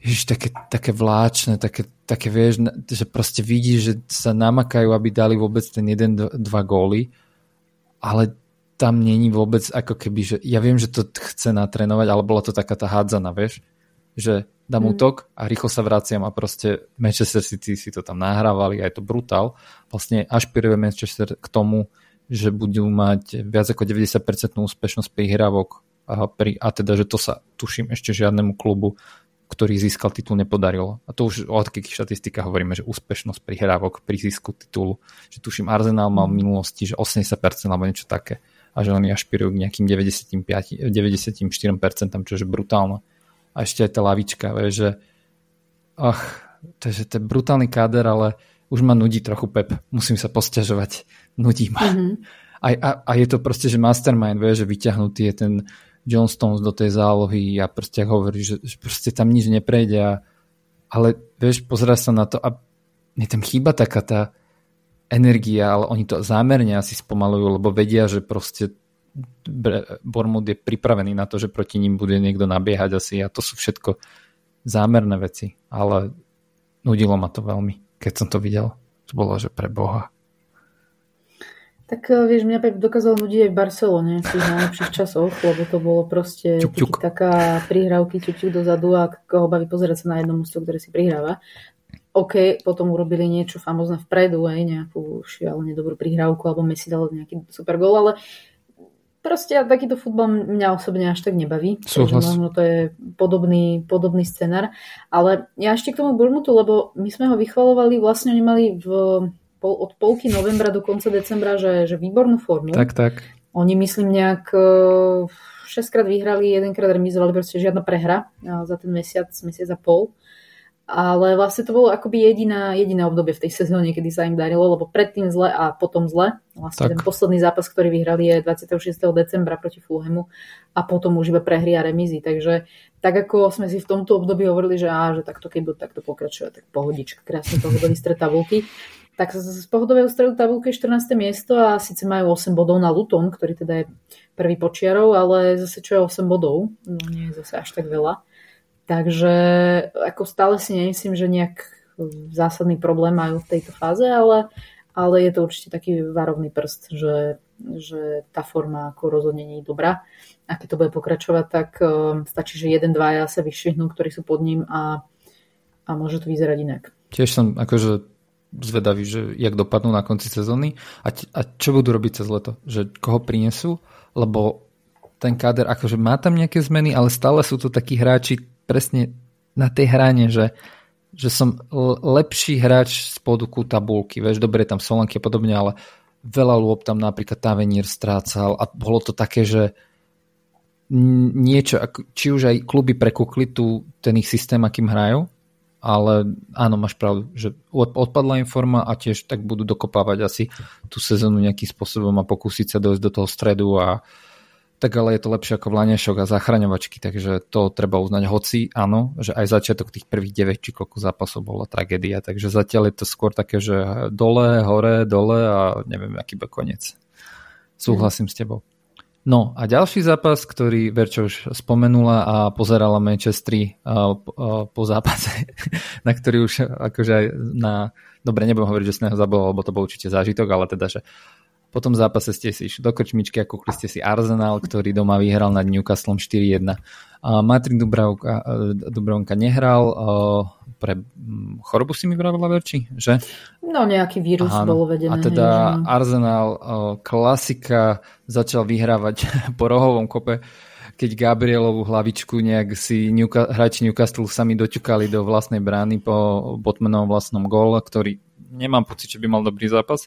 ježiš, také, také vláčne, také, také vieš, že proste vidí, že sa namakajú, aby dali vôbec ten jeden, dva góly, ale tam není vôbec ako keby, že ja viem, že to chce natrénovať, ale bola to taká tá hádzana, vieš, že dám mm. útok a rýchlo sa vraciam a proste Manchester City si to tam nahrávali a je to brutál. Vlastne ašpiruje Manchester k tomu, že budú mať viac ako 90% úspešnosť prihrávok a, pri, a teda, že to sa tuším ešte žiadnemu klubu, ktorý získal titul nepodarilo. A to už o akých štatistikách hovoríme, že úspešnosť prihrávok pri získu titulu. Že tuším Arsenal mal v minulosti, že 80% alebo niečo také a že oni ašpirujú k nejakým 95, 94%, čo je brutálne. A ešte aj tá lavička, vie, že ach, je, to je brutálny káder, ale už ma nudí trochu Pep, musím sa posťažovať, nudí ma. Mm-hmm. A, a, a je to proste, že mastermind, vie, že vyťahnutý je ten John Stones do tej zálohy a proste hovorí, že, že proste tam nič neprejde a, ale vieš, pozerá sa na to a mne tam chýba taká tá energia, ale oni to zámerne asi spomalujú, lebo vedia, že proste Bormund je pripravený na to, že proti ním bude niekto nabiehať asi a to sú všetko zámerné veci, ale nudilo ma to veľmi keď som to videl. To bolo, že pre Boha. Tak eh, vieš, mňa Pep dokázal nudiť aj v Barcelone v tých najlepších časoch, lebo to bolo proste ťuk, ťuk. taká prihrávky ťuk, ťuk dozadu a koho baví pozerať sa na jednom mústvo, ktoré si prihráva. OK, potom urobili niečo famozne vpredu, aj nejakú šialene dobrú prihrávku, alebo Messi dal nejaký super gol, ale Proste takýto futbal mňa osobne až tak nebaví. Súhlas. možno to je podobný, podobný scenár. Ale ja ešte k tomu Burmutu, lebo my sme ho vychvalovali, vlastne oni mali v, od polky novembra do konca decembra, že, že výbornú formu. Tak, tak. Oni myslím nejak 6 e, krát vyhrali, jedenkrát remizovali, proste žiadna prehra e, za ten mesiac, mesiac a pol ale vlastne to bolo akoby jediná, jediné obdobie v tej sezóne, kedy sa im darilo, lebo predtým zle a potom zle. Vlastne tak. ten posledný zápas, ktorý vyhrali je 26. decembra proti Fulhamu a potom už iba prehry a remízy. Takže tak ako sme si v tomto období hovorili, že, á, že takto keď budú takto pokračuje, tak pohodička, krásne pohodový stred tabulky. Tak z pohodového stredu tabulky je 14. miesto a síce majú 8 bodov na Luton, ktorý teda je prvý počiarov, ale zase čo je 8 bodov, no nie je zase až tak veľa Takže ako stále si nemyslím, že nejak zásadný problém majú v tejto fáze, ale, ale je to určite taký varovný prst, že, že tá forma ako rozhodne nie je dobrá. A keď to bude pokračovať, tak um, stačí, že jeden, dvaja sa vyšvihnú, ktorí sú pod ním a, a môže to vyzerať inak. Tiež som akože zvedavý, že jak dopadnú na konci sezóny. A, a čo budú robiť cez leto, že koho prinesú, lebo ten káder akože má tam nejaké zmeny, ale stále sú to takí hráči presne na tej hrane, že, že som lepší hráč z poduku tabulky, vieš, dobre tam Solanky a podobne, ale veľa lôb tam napríklad Tavernier strácal a bolo to také, že niečo, či už aj kluby prekúkli tu ten ich systém, akým hrajú, ale áno, máš pravdu, že odpadla im forma a tiež tak budú dokopávať asi tú sezónu nejakým spôsobom a pokúsiť sa dojsť do toho stredu a tak ale je to lepšie ako vláňašok a zachraňovačky, takže to treba uznať. Hoci áno, že aj začiatok tých prvých 9 či koľko zápasov bola tragédia, takže zatiaľ je to skôr také, že dole, hore, dole a neviem, aký bude koniec. Súhlasím mm. s tebou. No a ďalší zápas, ktorý Verčo už spomenula a pozerala Manchestri po zápase, na ktorý už akože aj na... Dobre, nebudem hovoriť, že som ho zabol, lebo to bol určite zážitok, ale teda, že po tom zápase ste si išli do krčmičky a kúkli ste si Arsenal, ktorý doma vyhral nad Newcastlom 4-1. Martin Dubravka, Dubravka nehral, pre chorobu si mi vravila Verči, že? No nejaký vírus Aha, bol uvedený. A teda hej, že... Arsenal, klasika, začal vyhrávať po rohovom kope keď Gabrielovú hlavičku nejak si Newca- hráči Newcastle sami doťukali do vlastnej brány po Botmanovom vlastnom gól, ktorý nemám pocit, že by mal dobrý zápas.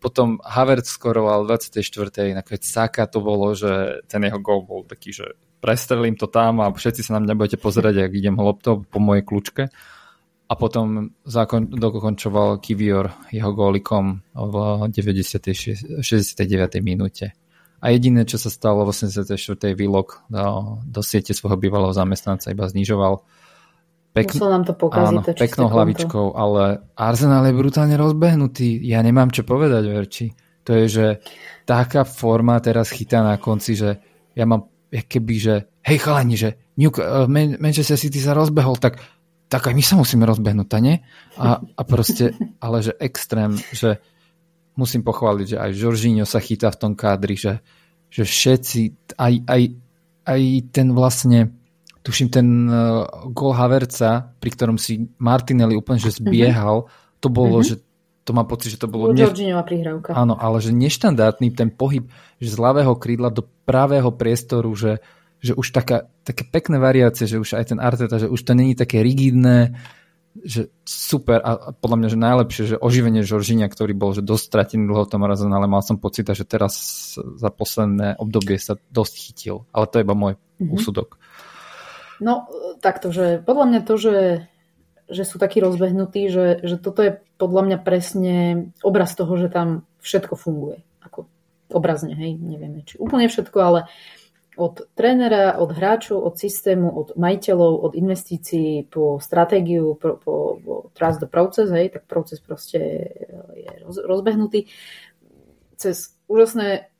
Potom Havertz skoroval 24. Nakoniec Saka to bolo, že ten jeho gól bol taký, že prestrelím to tam a všetci sa na mňa budete pozerať, ak idem loptou po mojej kľúčke a potom zakon, dokončoval Kivior jeho gólikom v 90. 69. minúte. A jediné, čo sa stalo v 84. výlok do, do siete svojho bývalého zamestnanca iba znižoval. Pekn... Musel nám to pokaziť. Áno, to peknou hlavičkou, konto. ale Arsenal je brutálne rozbehnutý. Ja nemám čo povedať, Verči. To je, že taká forma teraz chytá na konci, že ja mám keby, že hej chalani, že New, uh, Manchester City sa rozbehol, tak tak aj my sa musíme rozbehnúť, nie? A, a proste, ale že extrém, že musím pochváliť, že aj Žoržíňo sa chytá v tom kádri, že, že všetci, aj, aj, aj ten vlastne, tuším ten uh, gol Haverca, pri ktorom si Martinelli úplne že zbiehal, mm-hmm. to bolo, mm-hmm. že to má pocit, že to bolo... Ne... prihrávka. Áno, ale že neštandardný ten pohyb, že z ľavého krídla do pravého priestoru, že že už taká, také pekné variácie, že už aj ten Arteta, že už to není také rigidné, že super a podľa mňa, že najlepšie, že oživenie Žoržinia, ktorý bol že dosť stratený dlho tom razom, ale mal som pocit, že teraz za posledné obdobie sa dosť chytil. Ale to je iba môj mm-hmm. úsudok. No, takto, že podľa mňa to, že, že sú takí rozbehnutí, že, že toto je podľa mňa presne obraz toho, že tam všetko funguje. Ako obrazne, hej, nevieme, či úplne všetko, ale uh, od trénera, od hráčov, od systému, od majiteľov, od investícií po stratégiu, po, po, po trust the process, hej, tak proces proste je roz, rozbehnutý cez úžasné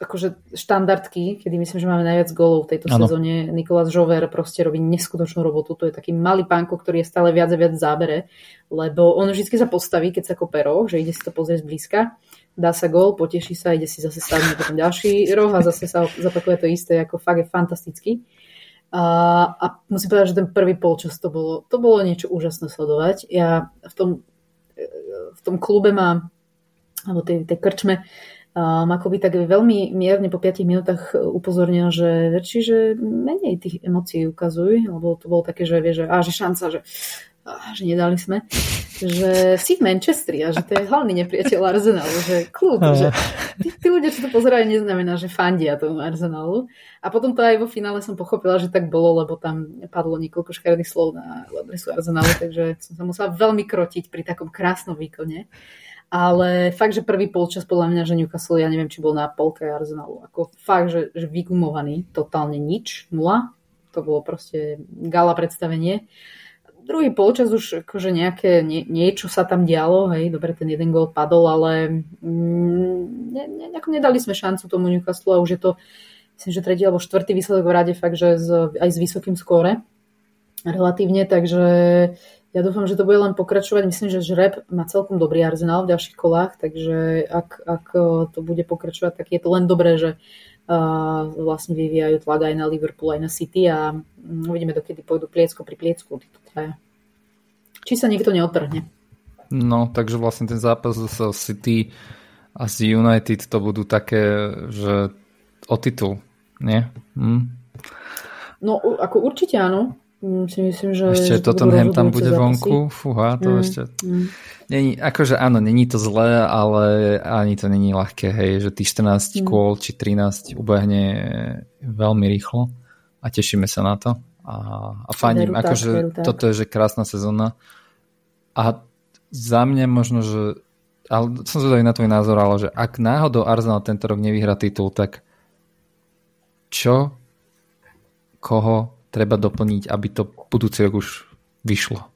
akože štandardky, kedy myslím, že máme najviac gólov v tejto ano. sezóne. Nikolás Žover proste robí neskutočnú robotu. To je taký malý pánko, ktorý je stále viac a viac zábere, lebo on vždy sa postaví, keď sa koperó, že ide si to pozrieť zblízka dá sa gol, poteší sa, ide si zase sadnúť potom ďalší roh a zase sa zapakuje to isté, ako fakt je fantastický. A, a musím povedať, že ten prvý polčas to bolo, to bolo niečo úžasné sledovať. Ja v tom, v tom klube mám, alebo tej, tej krčme, um, akoby tak veľmi mierne po 5 minútach upozornil, že väčší, že menej tých emócií ukazuj, lebo to bolo také, že vie, že, á, že šanca, že že nedali sme, že si v Manchestri a že to je hlavný nepriateľ Arsenalu, že kľud, že tí, tí ľudia, čo to pozerajú, neznamená, že fandia tomu Arsenalu. A potom to aj vo finále som pochopila, že tak bolo, lebo tam padlo niekoľko škaredých slov na adresu Arsenalu, takže som sa musela veľmi krotiť pri takom krásnom výkone. Ale fakt, že prvý polčas podľa mňa, že Newcastle, ja neviem, či bol na polke Arsenalu. Ako fakt, že, že vygumovaný, totálne nič, nula. To bolo proste gala predstavenie druhý polčas už akože nejaké, nie, niečo sa tam dialo, hej, dobre, ten jeden gol padol, ale mm, ne, ne, nedali sme šancu tomu Newcastle a už je to, myslím, že tretí alebo štvrtý výsledok v rade fakt, že z, aj s vysokým skóre. relatívne, takže ja dúfam, že to bude len pokračovať. Myslím, že Žreb má celkom dobrý arzenál v ďalších kolách, takže ak, ak to bude pokračovať, tak je to len dobré, že vlastne vyvíjajú tlak aj na Liverpool, aj na City a mm, uvidíme, dokedy pôjdu pliecko pri pliecku títo traja. Či sa niekto neotrhne. No, takže vlastne ten zápas z City a z United to budú také, že o titul, nie? Hm? No, ako určite áno. Mm, si myslím, že... Ešte Tottenham tam bude zápasy. vonku? Fúha, to mm, ešte... Mm. Není, akože áno, není to zlé, ale ani to není ľahké, hej, že tých 14 mm. kôl či 13 ubehne veľmi rýchlo a tešíme sa na to. A, a fajním, akože tak, toto je že krásna sezóna. A za mňa možno, že ale som zvedavý na tvoj názor, ale že ak náhodou Arsenal tento rok nevyhrá titul, tak čo, koho treba doplniť, aby to budúci rok už vyšlo?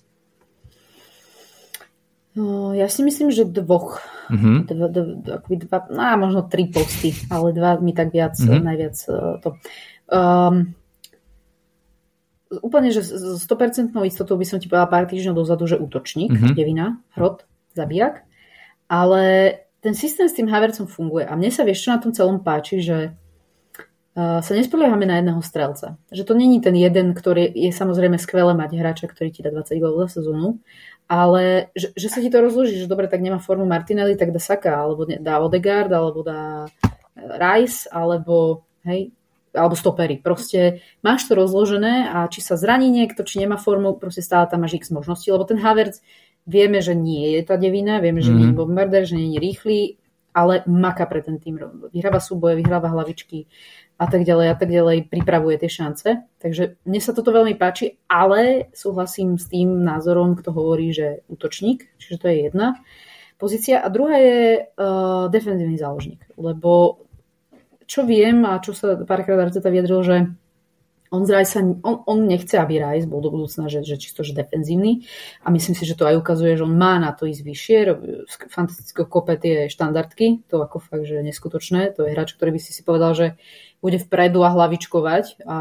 No, ja si myslím, že dvoch. Mm-hmm. Dva, dva, dva, no, možno tri posty, ale dva mi tak viac, mm-hmm. najviac uh, to. Um, úplne, že s 100% istotou by som ti povedala pár týždňov dozadu, že útočník, mm-hmm. devina, hrot, zabíjak. Ale ten systém s tým Havercom funguje a mne sa vieš, čo na tom celom páči, že sa nespoliehame na jedného strelca. Že to není ten jeden, ktorý je samozrejme skvelé mať hráča, ktorý ti dá 20 gólov za sezónu, ale že, že sa ti to rozloží, že dobre, tak nemá formu Martinelli, tak dá Saka, alebo dá Odegaard, alebo dá Rice, alebo hej, alebo stopery. Proste máš to rozložené a či sa zraní niekto, či nemá formu, proste stále tam máš x možností, lebo ten Havertz Vieme, že nie je tá devina, vieme, že mm-hmm. nie je mhm. bombarder, že nie je rýchly, ale maka pre ten tým. Vyhráva súboje, vyhráva hlavičky a tak ďalej a tak ďalej, pripravuje tie šance. Takže mne sa toto veľmi páči, ale súhlasím s tým názorom, kto hovorí, že útočník, čiže to je jedna pozícia. A druhá je uh, defenzívny záložník, lebo čo viem a čo sa párkrát Arteta vyjadril, že on, sa, on, on nechce, aby Rice bol do budúcna, že, že čisto že defenzívny a myslím si, že to aj ukazuje, že on má na to ísť vyššie, fantastické kope tie štandardky, to ako fakt, že neskutočné, to je hráč, ktorý by si si povedal, že bude vpredu a hlavičkovať a, a,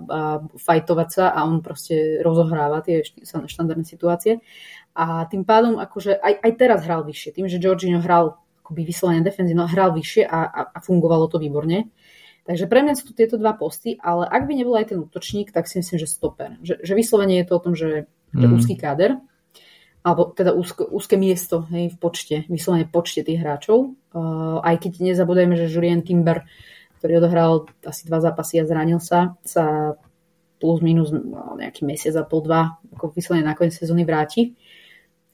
a fajtovať sa a on proste rozohráva tie štandardné situácie. A tým pádom akože aj, aj teraz hral vyššie. Tým, že Georgino hral akoby vyslovene defenzívno, hral vyššie a, a, a fungovalo to výborne. Takže pre mňa sú tu tieto dva posty, ale ak by nebol aj ten útočník, tak si myslím, že stoper. Že, že vyslovene je to o tom, že, že mm. úzky káder, alebo teda úzko, úzke miesto hej, v počte, vyslovene počte tých hráčov. Uh, aj keď nezabudajme, že Julien Timber, ktorý odohral asi dva zápasy a zranil sa, sa plus minus no, nejaký mesiac a pol, dva, ako vyslovene na koniec sezóny vráti.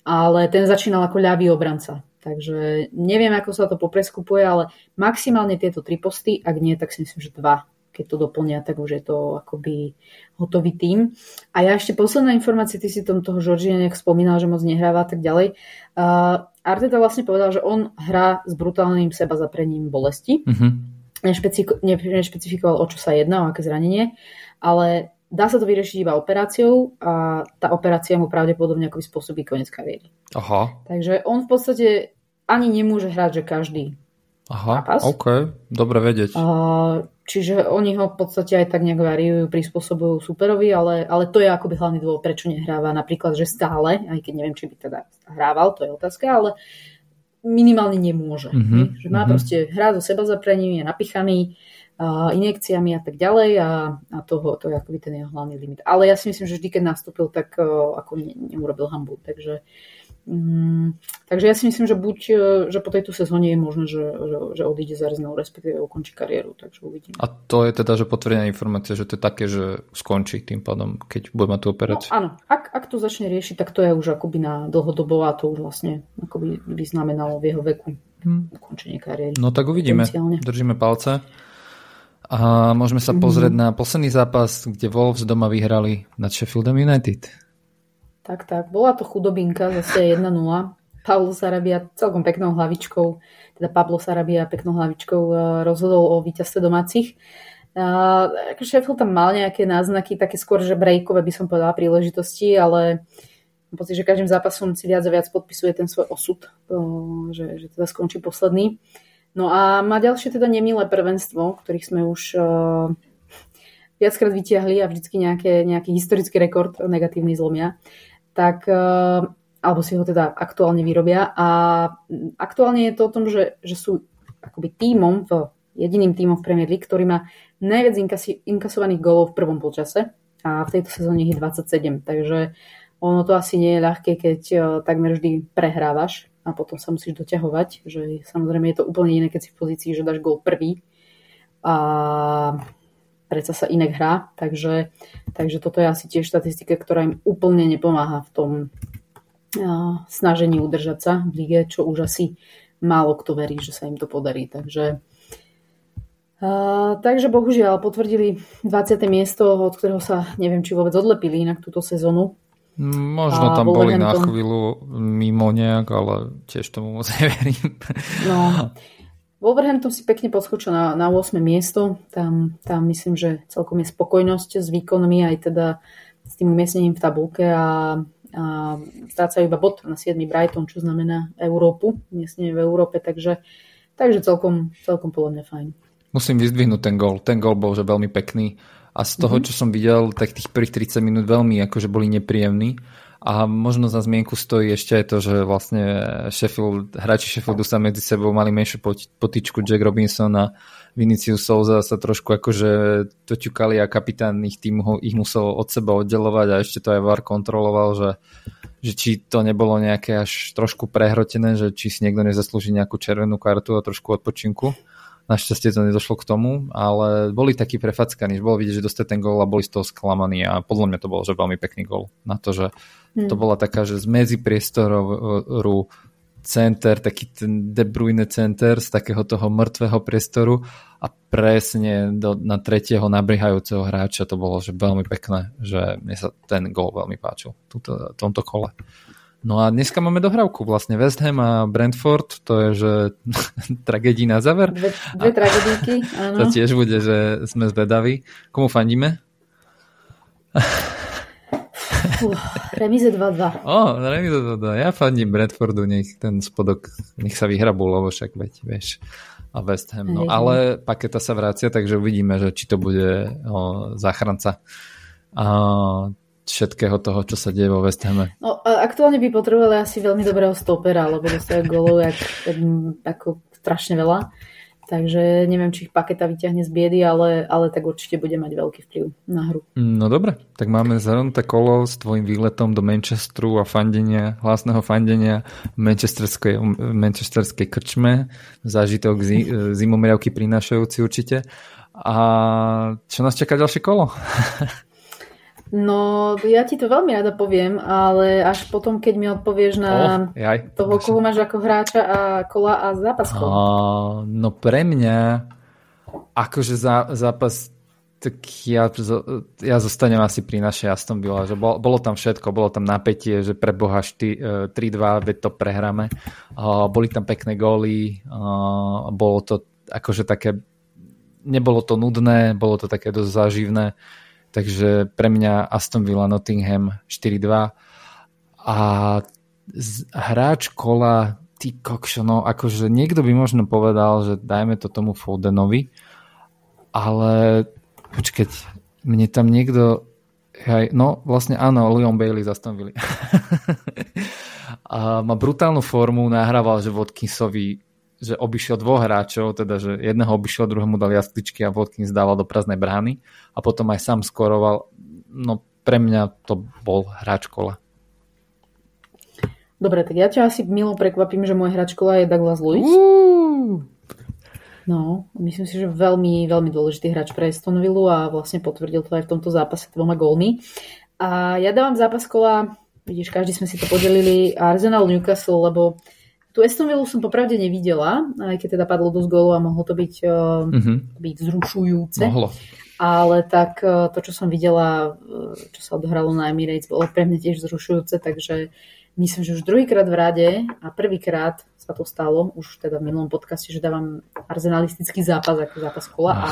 Ale ten začínal ako ľavý obranca. Takže neviem, ako sa to popreskupuje, ale maximálne tieto tri posty, ak nie, tak si myslím, že dva. Keď to doplnia, tak už je to akoby hotový tým. A ja ešte posledná informácia, ty si tom toho Žoržia nejak spomínal, že moc nehráva a tak ďalej. Uh, Arteta vlastne povedal, že on hrá s brutálnym seba zaprením bolesti. Mm-hmm. nešpecifikoval, o čo sa jedná, o aké zranenie, ale dá sa to vyriešiť iba operáciou a tá operácia mu pravdepodobne ako spôsobí koniec kariéry. Aha. Takže on v podstate ani nemôže hrať, že každý Aha, zápas. OK, dobre vedieť. Uh, čiže oni ho v podstate aj tak nejak variujú, prispôsobujú superovi, ale, ale to je akoby hlavný dôvod, prečo nehráva napríklad, že stále, aj keď neviem, či by teda hrával, to je otázka, ale minimálne nemôže. Mm-hmm, že má mm-hmm. proste hrá so seba zaprením, je napichaný, uh, injekciami a tak ďalej a, a toho, to je akoby ten jeho hlavný limit. Ale ja si myslím, že vždy, keď nastúpil, tak uh, ako ne, neurobil hambu. Takže Mm, takže ja si myslím, že buď, e, že po tejto sezóne je možné, že, že, že odíde z Arsenal, respektíve ukončí kariéru, takže uvidíme. A to je teda, že potvrdená informácia, že to je také, že skončí tým pádom, keď bude mať tú operáciu. No, áno, ak, ak to začne riešiť, tak to je už akoby na dlhodobo a to už vlastne akoby by znamenalo v jeho veku hmm. ukončenie kariéry. No tak uvidíme, držíme palce. A môžeme sa mhm. pozrieť mm-hmm. na posledný zápas, kde Wolves doma vyhrali nad Sheffieldom United. Tak, tak. Bola to chudobinka, zase 1-0. Pavlo Sarabia celkom peknou hlavičkou, teda Pablo Sarabia peknou hlavičkou eh, rozhodol o víťazstve domácich. Uh, Sheffield tam mal nejaké náznaky, také skôr, že breakové by som povedala príležitosti, ale mám pocit, že každým zápasom si viac a viac podpisuje ten svoj osud, uh, že, že teda skončí posledný. No a má ďalšie teda nemilé prvenstvo, ktorých sme už uh, viackrát vyťahli a vždycky nejaké, nejaký historický rekord negatívny zlomia, tak alebo si ho teda aktuálne vyrobia. A aktuálne je to o tom, že, že sú akoby tímom, v, jediným tímom v Premier League, ktorý má najviac inkasi, inkasovaných gólov v prvom polčase a v tejto sezóne je 27. Takže ono to asi nie je ľahké, keď uh, takmer vždy prehrávaš a potom sa musíš doťahovať, že samozrejme je to úplne iné, keď si v pozícii, že dáš gól prvý a predsa sa inak hrá, takže, takže toto je asi tiež štatistika, ktorá im úplne nepomáha v tom snažení udržať sa v lige, čo už asi málo kto verí, že sa im to podarí. Takže, uh, takže bohužiaľ potvrdili 20. miesto, od ktorého sa neviem, či vôbec odlepili inak túto sezónu. Možno tam boli na chvíľu mimo nejak, ale tiež tomu moc neverím. No, Wolverhampton si pekne podskočil na, na 8. miesto. Tam, tam myslím, že celkom je spokojnosť s výkonmi aj teda s tým umiestnením v tabulke a a strácajú iba bod na 7. Brighton, čo znamená Európu, miestne v Európe, takže, takže celkom, celkom podľa mňa fajn. Musím vyzdvihnúť ten gol. Ten gol bol že veľmi pekný a z toho, mm-hmm. čo som videl, tak tých prvých 30 minút veľmi akože boli nepríjemní. A možno za zmienku stojí ešte aj to, že vlastne Sheffield, hráči Sheffieldu sa medzi sebou mali menšiu potičku Jack Robinson a Vinicius Souza sa trošku akože toťukali a kapitán ich tým ho, ich musel od seba oddelovať a ešte to aj VAR kontroloval, že, že či to nebolo nejaké až trošku prehrotené, že či si niekto nezaslúži nejakú červenú kartu a trošku odpočinku. Našťastie to nedošlo k tomu, ale boli takí prefackaní, že bolo vidieť, že dostali ten gól a boli z toho sklamaní a podľa mňa to bol že veľmi pekný gól na to, že hmm. to bola taká, že z medzi priestoru center, taký ten De Bruyne center z takého toho mŕtvého priestoru a presne do, na tretieho nabrihajúceho hráča to bolo že veľmi pekné, že mne sa ten gól veľmi páčil v tomto kole. No a dneska máme dohrávku vlastne West Ham a Brentford, to je, že tragédii na záver. Dve, dve tragédíky, áno. To tiež bude, že sme zvedaví. Komu fandíme? remize 2-2. O, remize 2-2. Ja fandím Brentfordu, nech ten spodok, nech sa vyhrabú, lebo však veď, vieš, a West Ham. No, ale paketa sa vracia, takže uvidíme, že či to bude o, záchranca. A, všetkého toho, čo sa deje vo West Hame. No, aktuálne by potrebovali asi veľmi dobrého stopera, lebo dostajú golov jak, ako strašne veľa. Takže neviem, či ich paketa vyťahne z biedy, ale, ale tak určite bude mať veľký vplyv na hru. No dobre, tak máme zhrnuté kolo s tvojim výletom do Manchesteru a fandenia, hlasného fandenia v manchesterskej, manchesterskej krčme. Zážitok zi, zimomriavky prinášajúci určite. A čo nás čaká ďalšie kolo? No, ja ti to veľmi rada poviem, ale až potom, keď mi odpovieš na oh, jaj, toho, koho máš ako hráča a kola a zápas. Uh, no pre mňa akože zá, zápas tak ja, ja zostanem asi pri našej Aston Villa, že bolo, bolo tam všetko, bolo tam napätie, že pre Boha 3-2, veď to prehráme. Uh, boli tam pekné góly, uh, bolo to akože také, nebolo to nudné, bolo to také dosť záživné. Takže pre mňa Aston Villa Nottingham 4-2 a hráč kola ty kokšo, no akože niekto by možno povedal, že dajme to tomu Fodenovi, ale počkať, mne tam niekto hej, no vlastne áno, Leon Bailey zastavili. a má brutálnu formu, nahrával, že Watkinsovi že obišiel dvoch hráčov, teda že jedného obišiel, druhému dal jasličky a Watkins dával do prázdnej brány a potom aj sám skoroval. No pre mňa to bol hráč kola. Dobre, tak ja ťa asi milo prekvapím, že môj hráč kola je Douglas Lewis. Uh! No, myslím si, že veľmi, veľmi dôležitý hráč pre Aston Villa a vlastne potvrdil to aj v tomto zápase dvoma gólmi. A ja dávam zápas kola, vidíš, každý sme si to podelili, Arsenal Newcastle, lebo tu Aston Villa som popravde nevidela, aj keď teda padlo dosť gólu a mohlo to byť, uh-huh. byť zrušujúce. Mohlo. Ale tak uh, to, čo som videla, uh, čo sa odohralo na Emirates, bolo pre mňa tiež zrušujúce, takže myslím, že už druhýkrát v rade a prvýkrát sa to stalo, už teda v minulom podcaste, že dávam arzenalistický zápas ako zápas kola a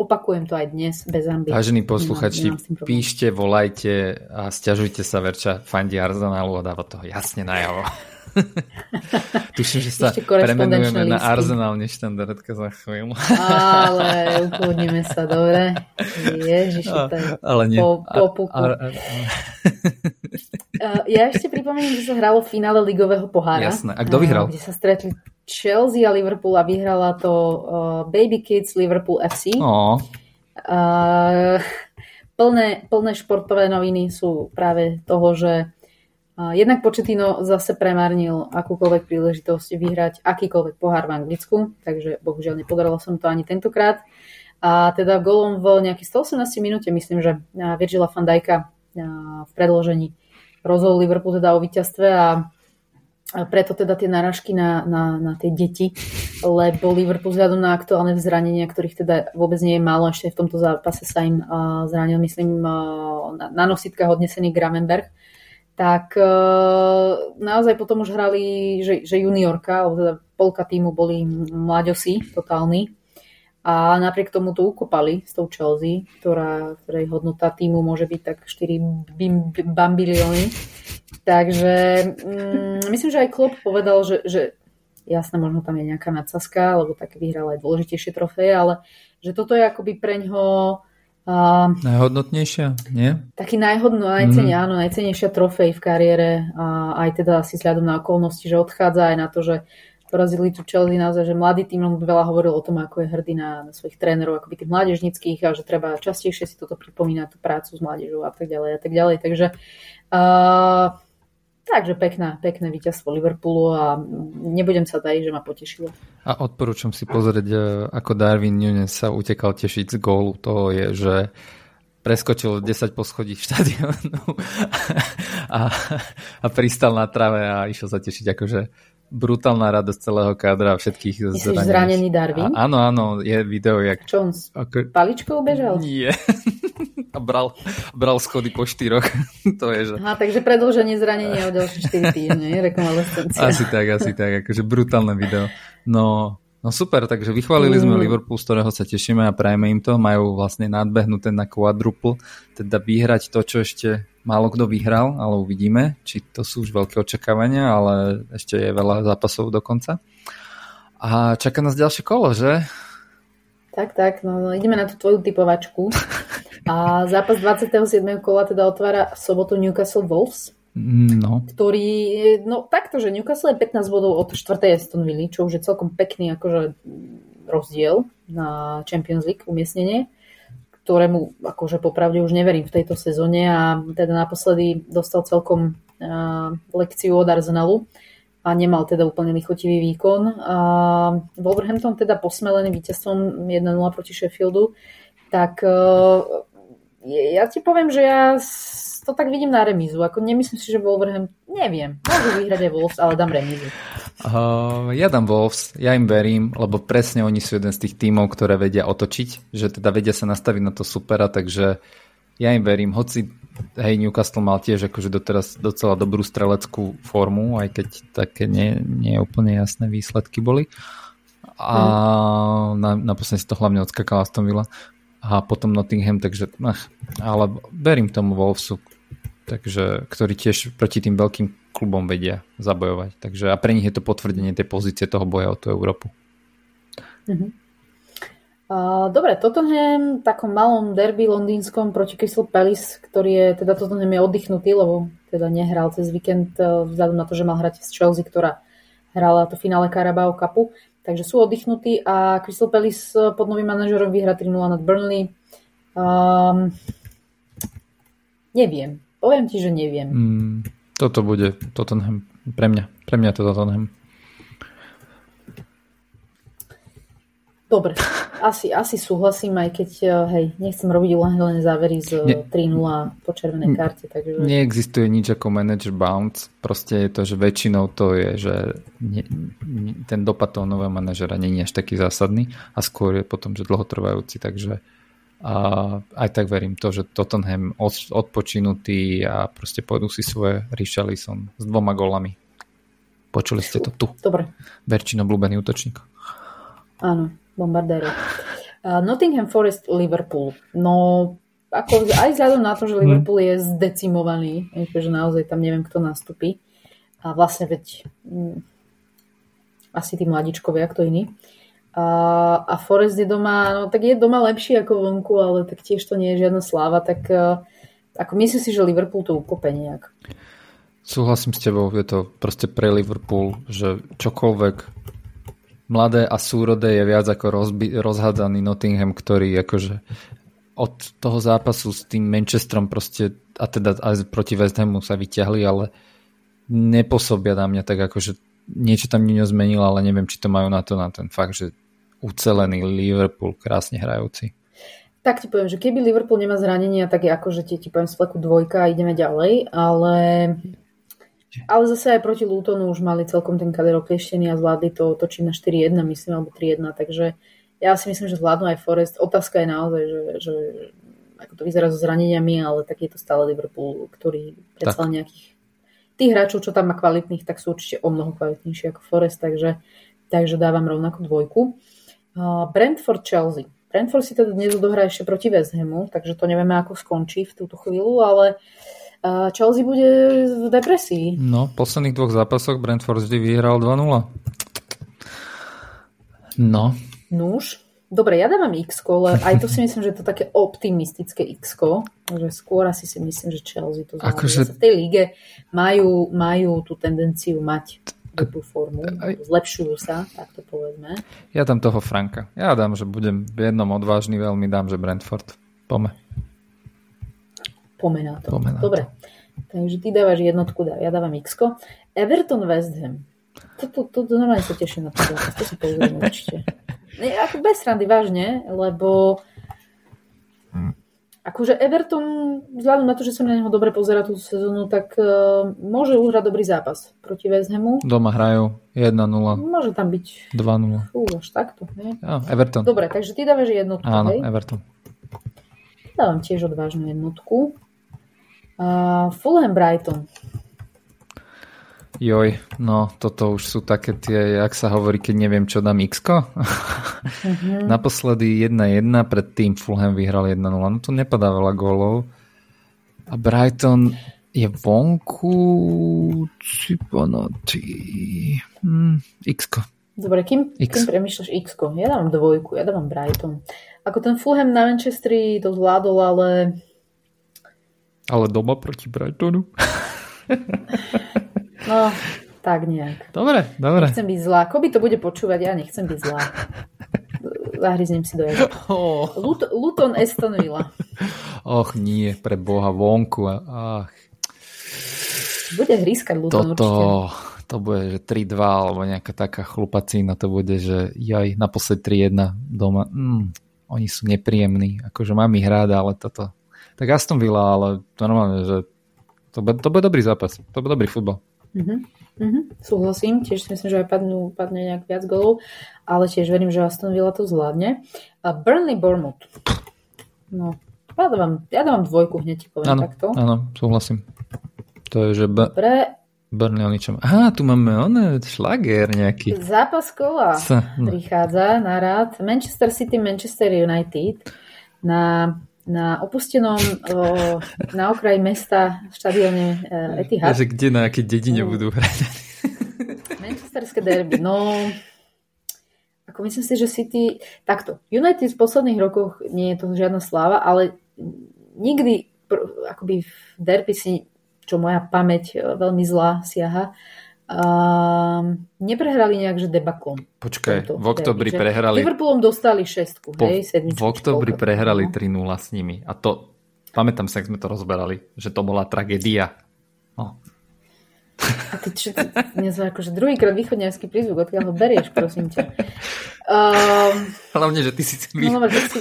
opakujem to aj dnes bez ambície. Vážení posluchači, píšte, volajte a stiažujte sa, Verča fandí Arsenalu a dáva to jasne najavo. Tuším, že sa premenujeme na Arsenal neštandardka za chvíľu. Ale ukludníme sa, dobre. Ježiš, to je ale nie. po, po puku. A, a, a. Ja ešte pripomeniem, že sa hralo v finále ligového pohára. Jasné. A kto vyhral? Kde sa stretli Chelsea a Liverpool a vyhrala to uh, Baby Kids Liverpool FC. Oh. Uh, plné, plné športové noviny sú práve toho, že Jednak Početino zase premárnil akúkoľvek príležitosť vyhrať akýkoľvek pohár v Anglicku, takže bohužiaľ nepodarilo som to ani tentokrát. A teda golom v nejakých 118 minúte, myslím, že Virgila van Dijka v predložení rozhodol Liverpool teda o víťazstve a preto teda tie náražky na, na, na tie deti, lebo Liverpool vzhľadom na aktuálne zranenia, ktorých teda vôbec nie je málo, ešte v tomto zápase sa im zranil, myslím, na, na nositkách odnesený Gramenberg, tak e, naozaj potom už hrali, že, že juniorka, alebo teda polka týmu boli mlaďosi totálni a napriek tomu to ukopali s tou Chelsea, ktorá, ktorej hodnota týmu môže byť tak 4 bambilióny. Takže mm, myslím, že aj Klopp povedal, že, že jasné, možno tam je nejaká nadsazka, lebo tak vyhral aj dôležitejšie trofeje, ale že toto je akoby pre ňoho a, Najhodnotnejšia, nie? Taký najhodno, najcenia, mm. áno, najcenejšia trofej v kariére a aj teda asi vzhľadom na okolnosti, že odchádza aj na to, že porazili tu Chelsea naozaj, že mladý tým veľa hovoril o tom, ako je hrdý na, na svojich trénerov, akoby tých mládežnických a že treba častejšie si toto pripomínať, tú prácu s mládežou a tak ďalej a tak ďalej. Takže uh, Takže pekná, pekné víťazstvo Liverpoolu a nebudem sa tajiť, že ma potešilo. A odporúčam si pozrieť, e, ako Darwin Nunes sa utekal tešiť z gólu. To je, že preskočil 10 poschodí štadionu a, a pristal na trave a išiel sa tešiť akože brutálna radosť celého kádra a všetkých Myslíš zranený Darwin? A, áno, áno, je video, jak... Čo on s ako... paličkou bežal? Nie. A bral, bral schody po štyroch. to je, že... Aha, takže predlženie zranenia o ďalšie 4 týždne, rekonvalescencia. Asi tak, asi tak, akože brutálne video. No, no super, takže vychválili mm. sme Liverpool, z ktorého sa tešíme a prajeme im to. Majú vlastne nadbehnuté na quadruple, teda vyhrať to, čo ešte málo kto vyhral, ale uvidíme, či to sú už veľké očakávania, ale ešte je veľa zápasov do konca. A čaká nás ďalšie kolo, že? Tak, tak, no, no ideme na tú tvoju typovačku. A zápas 27. kola teda otvára sobotu Newcastle Wolves. No. Ktorý, no takto, že Newcastle je 15 bodov od 4. Aston Villa, čo už je celkom pekný akože rozdiel na Champions League umiestnenie, ktorému akože popravde už neverím v tejto sezóne a teda naposledy dostal celkom uh, lekciu od Arsenalu a nemal teda úplne lichotivý výkon. A Wolverhampton teda posmelený víťazstvom 1-0 proti Sheffieldu, tak uh, ja ti poviem, že ja to tak vidím na remízu. Ako nemyslím si, že Wolverhampton, neviem, môžu vyhrať aj Wolves, ale dám remízu. Uh, ja dám Wolves, ja im verím, lebo presne oni sú jeden z tých tímov, ktoré vedia otočiť, že teda vedia sa nastaviť na to supera, takže ja im verím, hoci hej, Newcastle mal tiež akože doteraz docela dobrú streleckú formu, aj keď také nie, nie úplne jasné výsledky boli. A mm. na, naposledy si to hlavne odskakala Aston Villa a potom Nottingham, takže ach, ale verím tomu Wolvesu, takže, ktorí tiež proti tým veľkým klubom vedia zabojovať. Takže a pre nich je to potvrdenie tej pozície toho boja o tú Európu. Mm-hmm. Dobre, Tottenham v takom malom derby londýnskom proti Crystal Palace, ktorý je, teda Tottenham je oddychnutý, lebo teda nehral cez víkend e, vzhľadom na to, že mal hrať s Chelsea, ktorá hrala to finále Carabao Cupu. Takže sú oddychnutí a Crystal Palace e, pod novým manažerom vyhra 3-0 nad Burnley. Um, neviem. Poviem ti, že neviem. Mm, toto bude Tottenham. Pre mňa. Pre mňa to Tottenham. Dobre, asi, asi súhlasím, aj keď eh, hej, nechcem robiť len závery z ne, 3-0 po červenej karte. Takže... Neexistuje nič ako manager bounce. Proste je to, že väčšinou to je, že ne, ten dopad toho nového manažera nie je až taký zásadný a skôr je potom, že dlhotrvajúci. Takže a aj tak verím to, že Tottenham od, odpočinutý a proste pôjdu si svoje Richarlison s dvoma golami. Počuli ste to tu. Dobre. Verčino obľúbený útočník. Áno. Bombardero. Uh, Nottingham Forest Liverpool. No ako aj vzhľadom na to, že Liverpool je zdecimovaný, že naozaj tam neviem, kto nastupí. A vlastne veď hm, asi tí mladičkovia, kto iný. A, a Forest je doma, no tak je doma lepší ako vonku, ale tak tiež to nie je žiadna sláva, tak uh, ako myslím si, že Liverpool to ukope nejak. Súhlasím s tebou, je to proste pre Liverpool, že čokoľvek mladé a súrodé je viac ako rozbi- rozhádzaný Nottingham, ktorý akože od toho zápasu s tým Manchesterom proste, a teda aj proti West Hamu sa vyťahli, ale nepôsobia na mňa tak akože niečo tam Nino zmenil, ale neviem, či to majú na to, na ten fakt, že ucelený Liverpool, krásne hrajúci. Tak ti poviem, že keby Liverpool nemá zranenia, tak je ako, ti, ti poviem z fleku dvojka a ideme ďalej, ale, ale zase aj proti Lutonu už mali celkom ten kader oklieštený a zvládli to točiť na 4-1, myslím, alebo 3-1, takže ja si myslím, že zvládnu aj Forest. Otázka je naozaj, že, že ako to vyzerá so zraneniami, ale tak je to stále Liverpool, ktorý predsa nejakých tých hráčov, čo tam má kvalitných, tak sú určite o mnoho kvalitnejší ako Forest, takže, takže dávam rovnako dvojku. Brentford Chelsea. Brentford si teda dnes odohrá ešte proti West Hamu, takže to nevieme, ako skončí v túto chvíľu, ale Chelsea bude v depresii. No, v posledných dvoch zápasoch Brentford vždy vyhral 2-0. No. Nuž. Dobre, ja dávam x ale aj to si myslím, že je to také optimistické x že skôr asi si myslím, že Chelsea to zvládne. Akože... V tej lige majú, majú tú tendenciu mať dobrú formu, zlepšujú sa, tak to povedzme. Ja dám toho Franka. Ja dám, že budem v jednom odvážny, veľmi dám, že Brentford. Pome. Pome na to. Pome na Dobre. To. Takže ty dávaš jednotku, ja dávam x Everton West Ham. To, to, to, to normálne sa teším na to. To si pozriem určite. Nie, ako bez randy, vážne, lebo Akože Everton, vzhľadom na to, že som na neho dobre pozerať tú sezónu, tak uh, môže uhrať dobrý zápas proti West Hamu. Doma hrajú 1-0. Môže tam byť 2-0. Fú, až takto. Nie? Ja, Everton. Dobre, takže ty dávaš jednotku. Áno, hej? Everton. Dávam tiež odvážnu jednotku. Uh, Fulham Brighton. Joj, no toto už sú také tie, jak sa hovorí, keď neviem, čo dám x mm-hmm. Naposledy 1-1, predtým Fulham vyhral 1-0, no to nepadá veľa gólov. A Brighton je vonku Ciponoty. Hmm, x Dobre, kým, X. kým premýšľaš x Ja dávam dvojku, ja dávam Brighton. Ako ten Fulham na Manchesteri to zvládol, ale... Ale doma proti Brightonu? No, tak nejak. Dobre, dobre. Nechcem byť zlá. Koby to bude počúvať, ja nechcem byť zlá. Zahryznem si do jazyka. Oh. Lut- Luton Aston Villa. Och nie, pre boha, vonku. Ach. Bude hrískať Luton Toto, určite. To bude, že 3-2 alebo nejaká taká chlupacína, to bude, že jaj, naposled 3-1 doma. Mm, oni sú nepríjemní. Akože mám ich rád, ale toto... Tak Aston Villa, ale normálne, že to bude, to bude dobrý zápas. To bude dobrý futbal. Uh-huh. Uh-huh. Súhlasím, tiež si myslím, že aj padnú, padne nejak viac golov, ale tiež verím, že Aston Villa to zvládne. A Burnley Bournemouth. No, ja dávam, ja dávam dvojku hneď, ti poviem ano, takto. Áno, súhlasím. To je, že b- Dobre. Burnley o ničom. Aha, tu máme on, šlager nejaký. Zápas kola Sa, no. prichádza na rád. Manchester City, Manchester United na na opustenom, na okraji mesta v štadióne uh, Etihad. Takže kde, na aké dedine budú hrať? Manchesterské derby. No, ako myslím si, že City... Takto, United v posledných rokoch nie je to žiadna sláva, ale nikdy akoby v derby si, čo moja pamäť e, veľmi zlá siaha, Um, neprehrali nejak, že debaklom. Počkaj, v oktobri prehrali... Liverpoolom dostali šestku, po, hej, sedmičku. V oktobri prehrali 3-0 no. s nimi. A to, pamätám sa, ak sme to rozberali, že to bola tragédia. No. A ty čo, dnes akože druhýkrát východňarský prízvuk, odkiaľ ho berieš, prosím ťa. Um, Hlavne, že ty si celý... No, tak, si,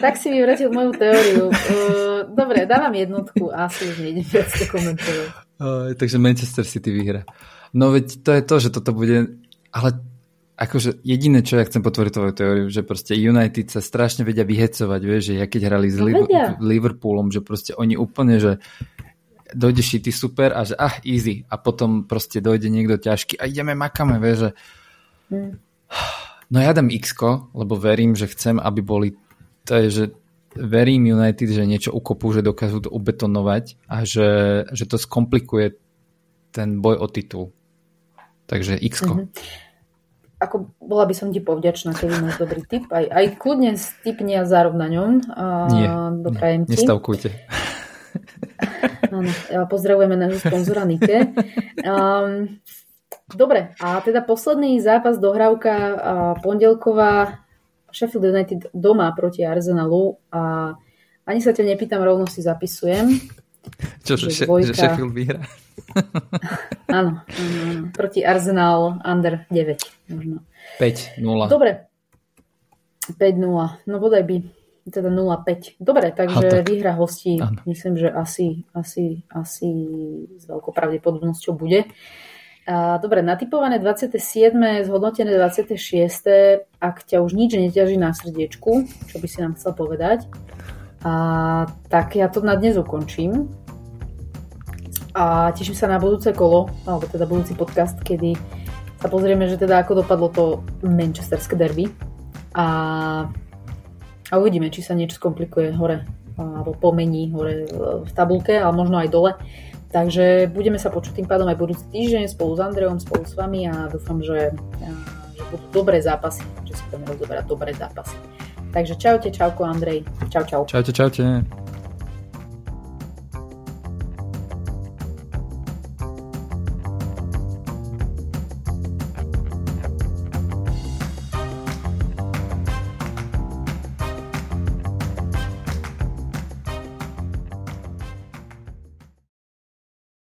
tak si vyvratil moju teóriu. Uh, dobre, dávam jednotku a asi už nejdem viac to komentovať. Uh, takže Manchester City vyhra. No veď to je to, že toto bude... Ale akože jediné, čo ja chcem potvrdiť tvoju teóriu, že proste United sa strašne vedia vyhecovať, vieš, že ja keď hrali s no, Liverpoolom, že proste oni úplne, že dojde šity super a že ah, easy. A potom proste dojde niekto ťažký a ideme, makame, vieš, že... Hmm. No ja dám x lebo verím, že chcem, aby boli... To je, že verím United, že niečo ukopú, že dokážu to ubetonovať a že, že to skomplikuje ten boj o titul. Takže x mm-hmm. Ako bola by som ti povďačná, keby máš dobrý tip. Aj, aj kľudne stipnia zárov na ňom. Nie, doprajem ti. nestavkujte. Áno, pozdravujeme nášho sponzora Nike. Um, dobre, a teda posledný zápas dohrávka pondelková Sheffield United doma proti Arsenalu a ani sa ťa nepýtam, rovno si zapisujem. Čo, že, že, dvojka... že Sheffield vyhrá? áno, áno, proti Arsenal under 9 možno. 5-0. Dobre, 5-0, no bodaj by teda 0-5. Dobre, takže tak. výhra hostí, ano. myslím, že asi, asi, asi s veľkou pravdepodobnosťou bude. A, dobre, natypované 27. zhodnotené 26. Ak ťa už nič neťaží na srdiečku, čo by si nám chcel povedať, a, tak ja to na dnes ukončím. A teším sa na budúce kolo, alebo teda budúci podcast, kedy sa pozrieme, že teda ako dopadlo to manchesterské derby. A, a uvidíme, či sa niečo skomplikuje hore alebo pomení hore v tabulke, ale možno aj dole. Takže budeme sa počuť tým pádom aj budúci týždeň spolu s Andreom, spolu s vami a dúfam, že, že budú dobré zápasy, že si budeme rozoberať dobré zápasy. Takže čaute, čauko Andrej. Čau, čau. Čaute, čaute.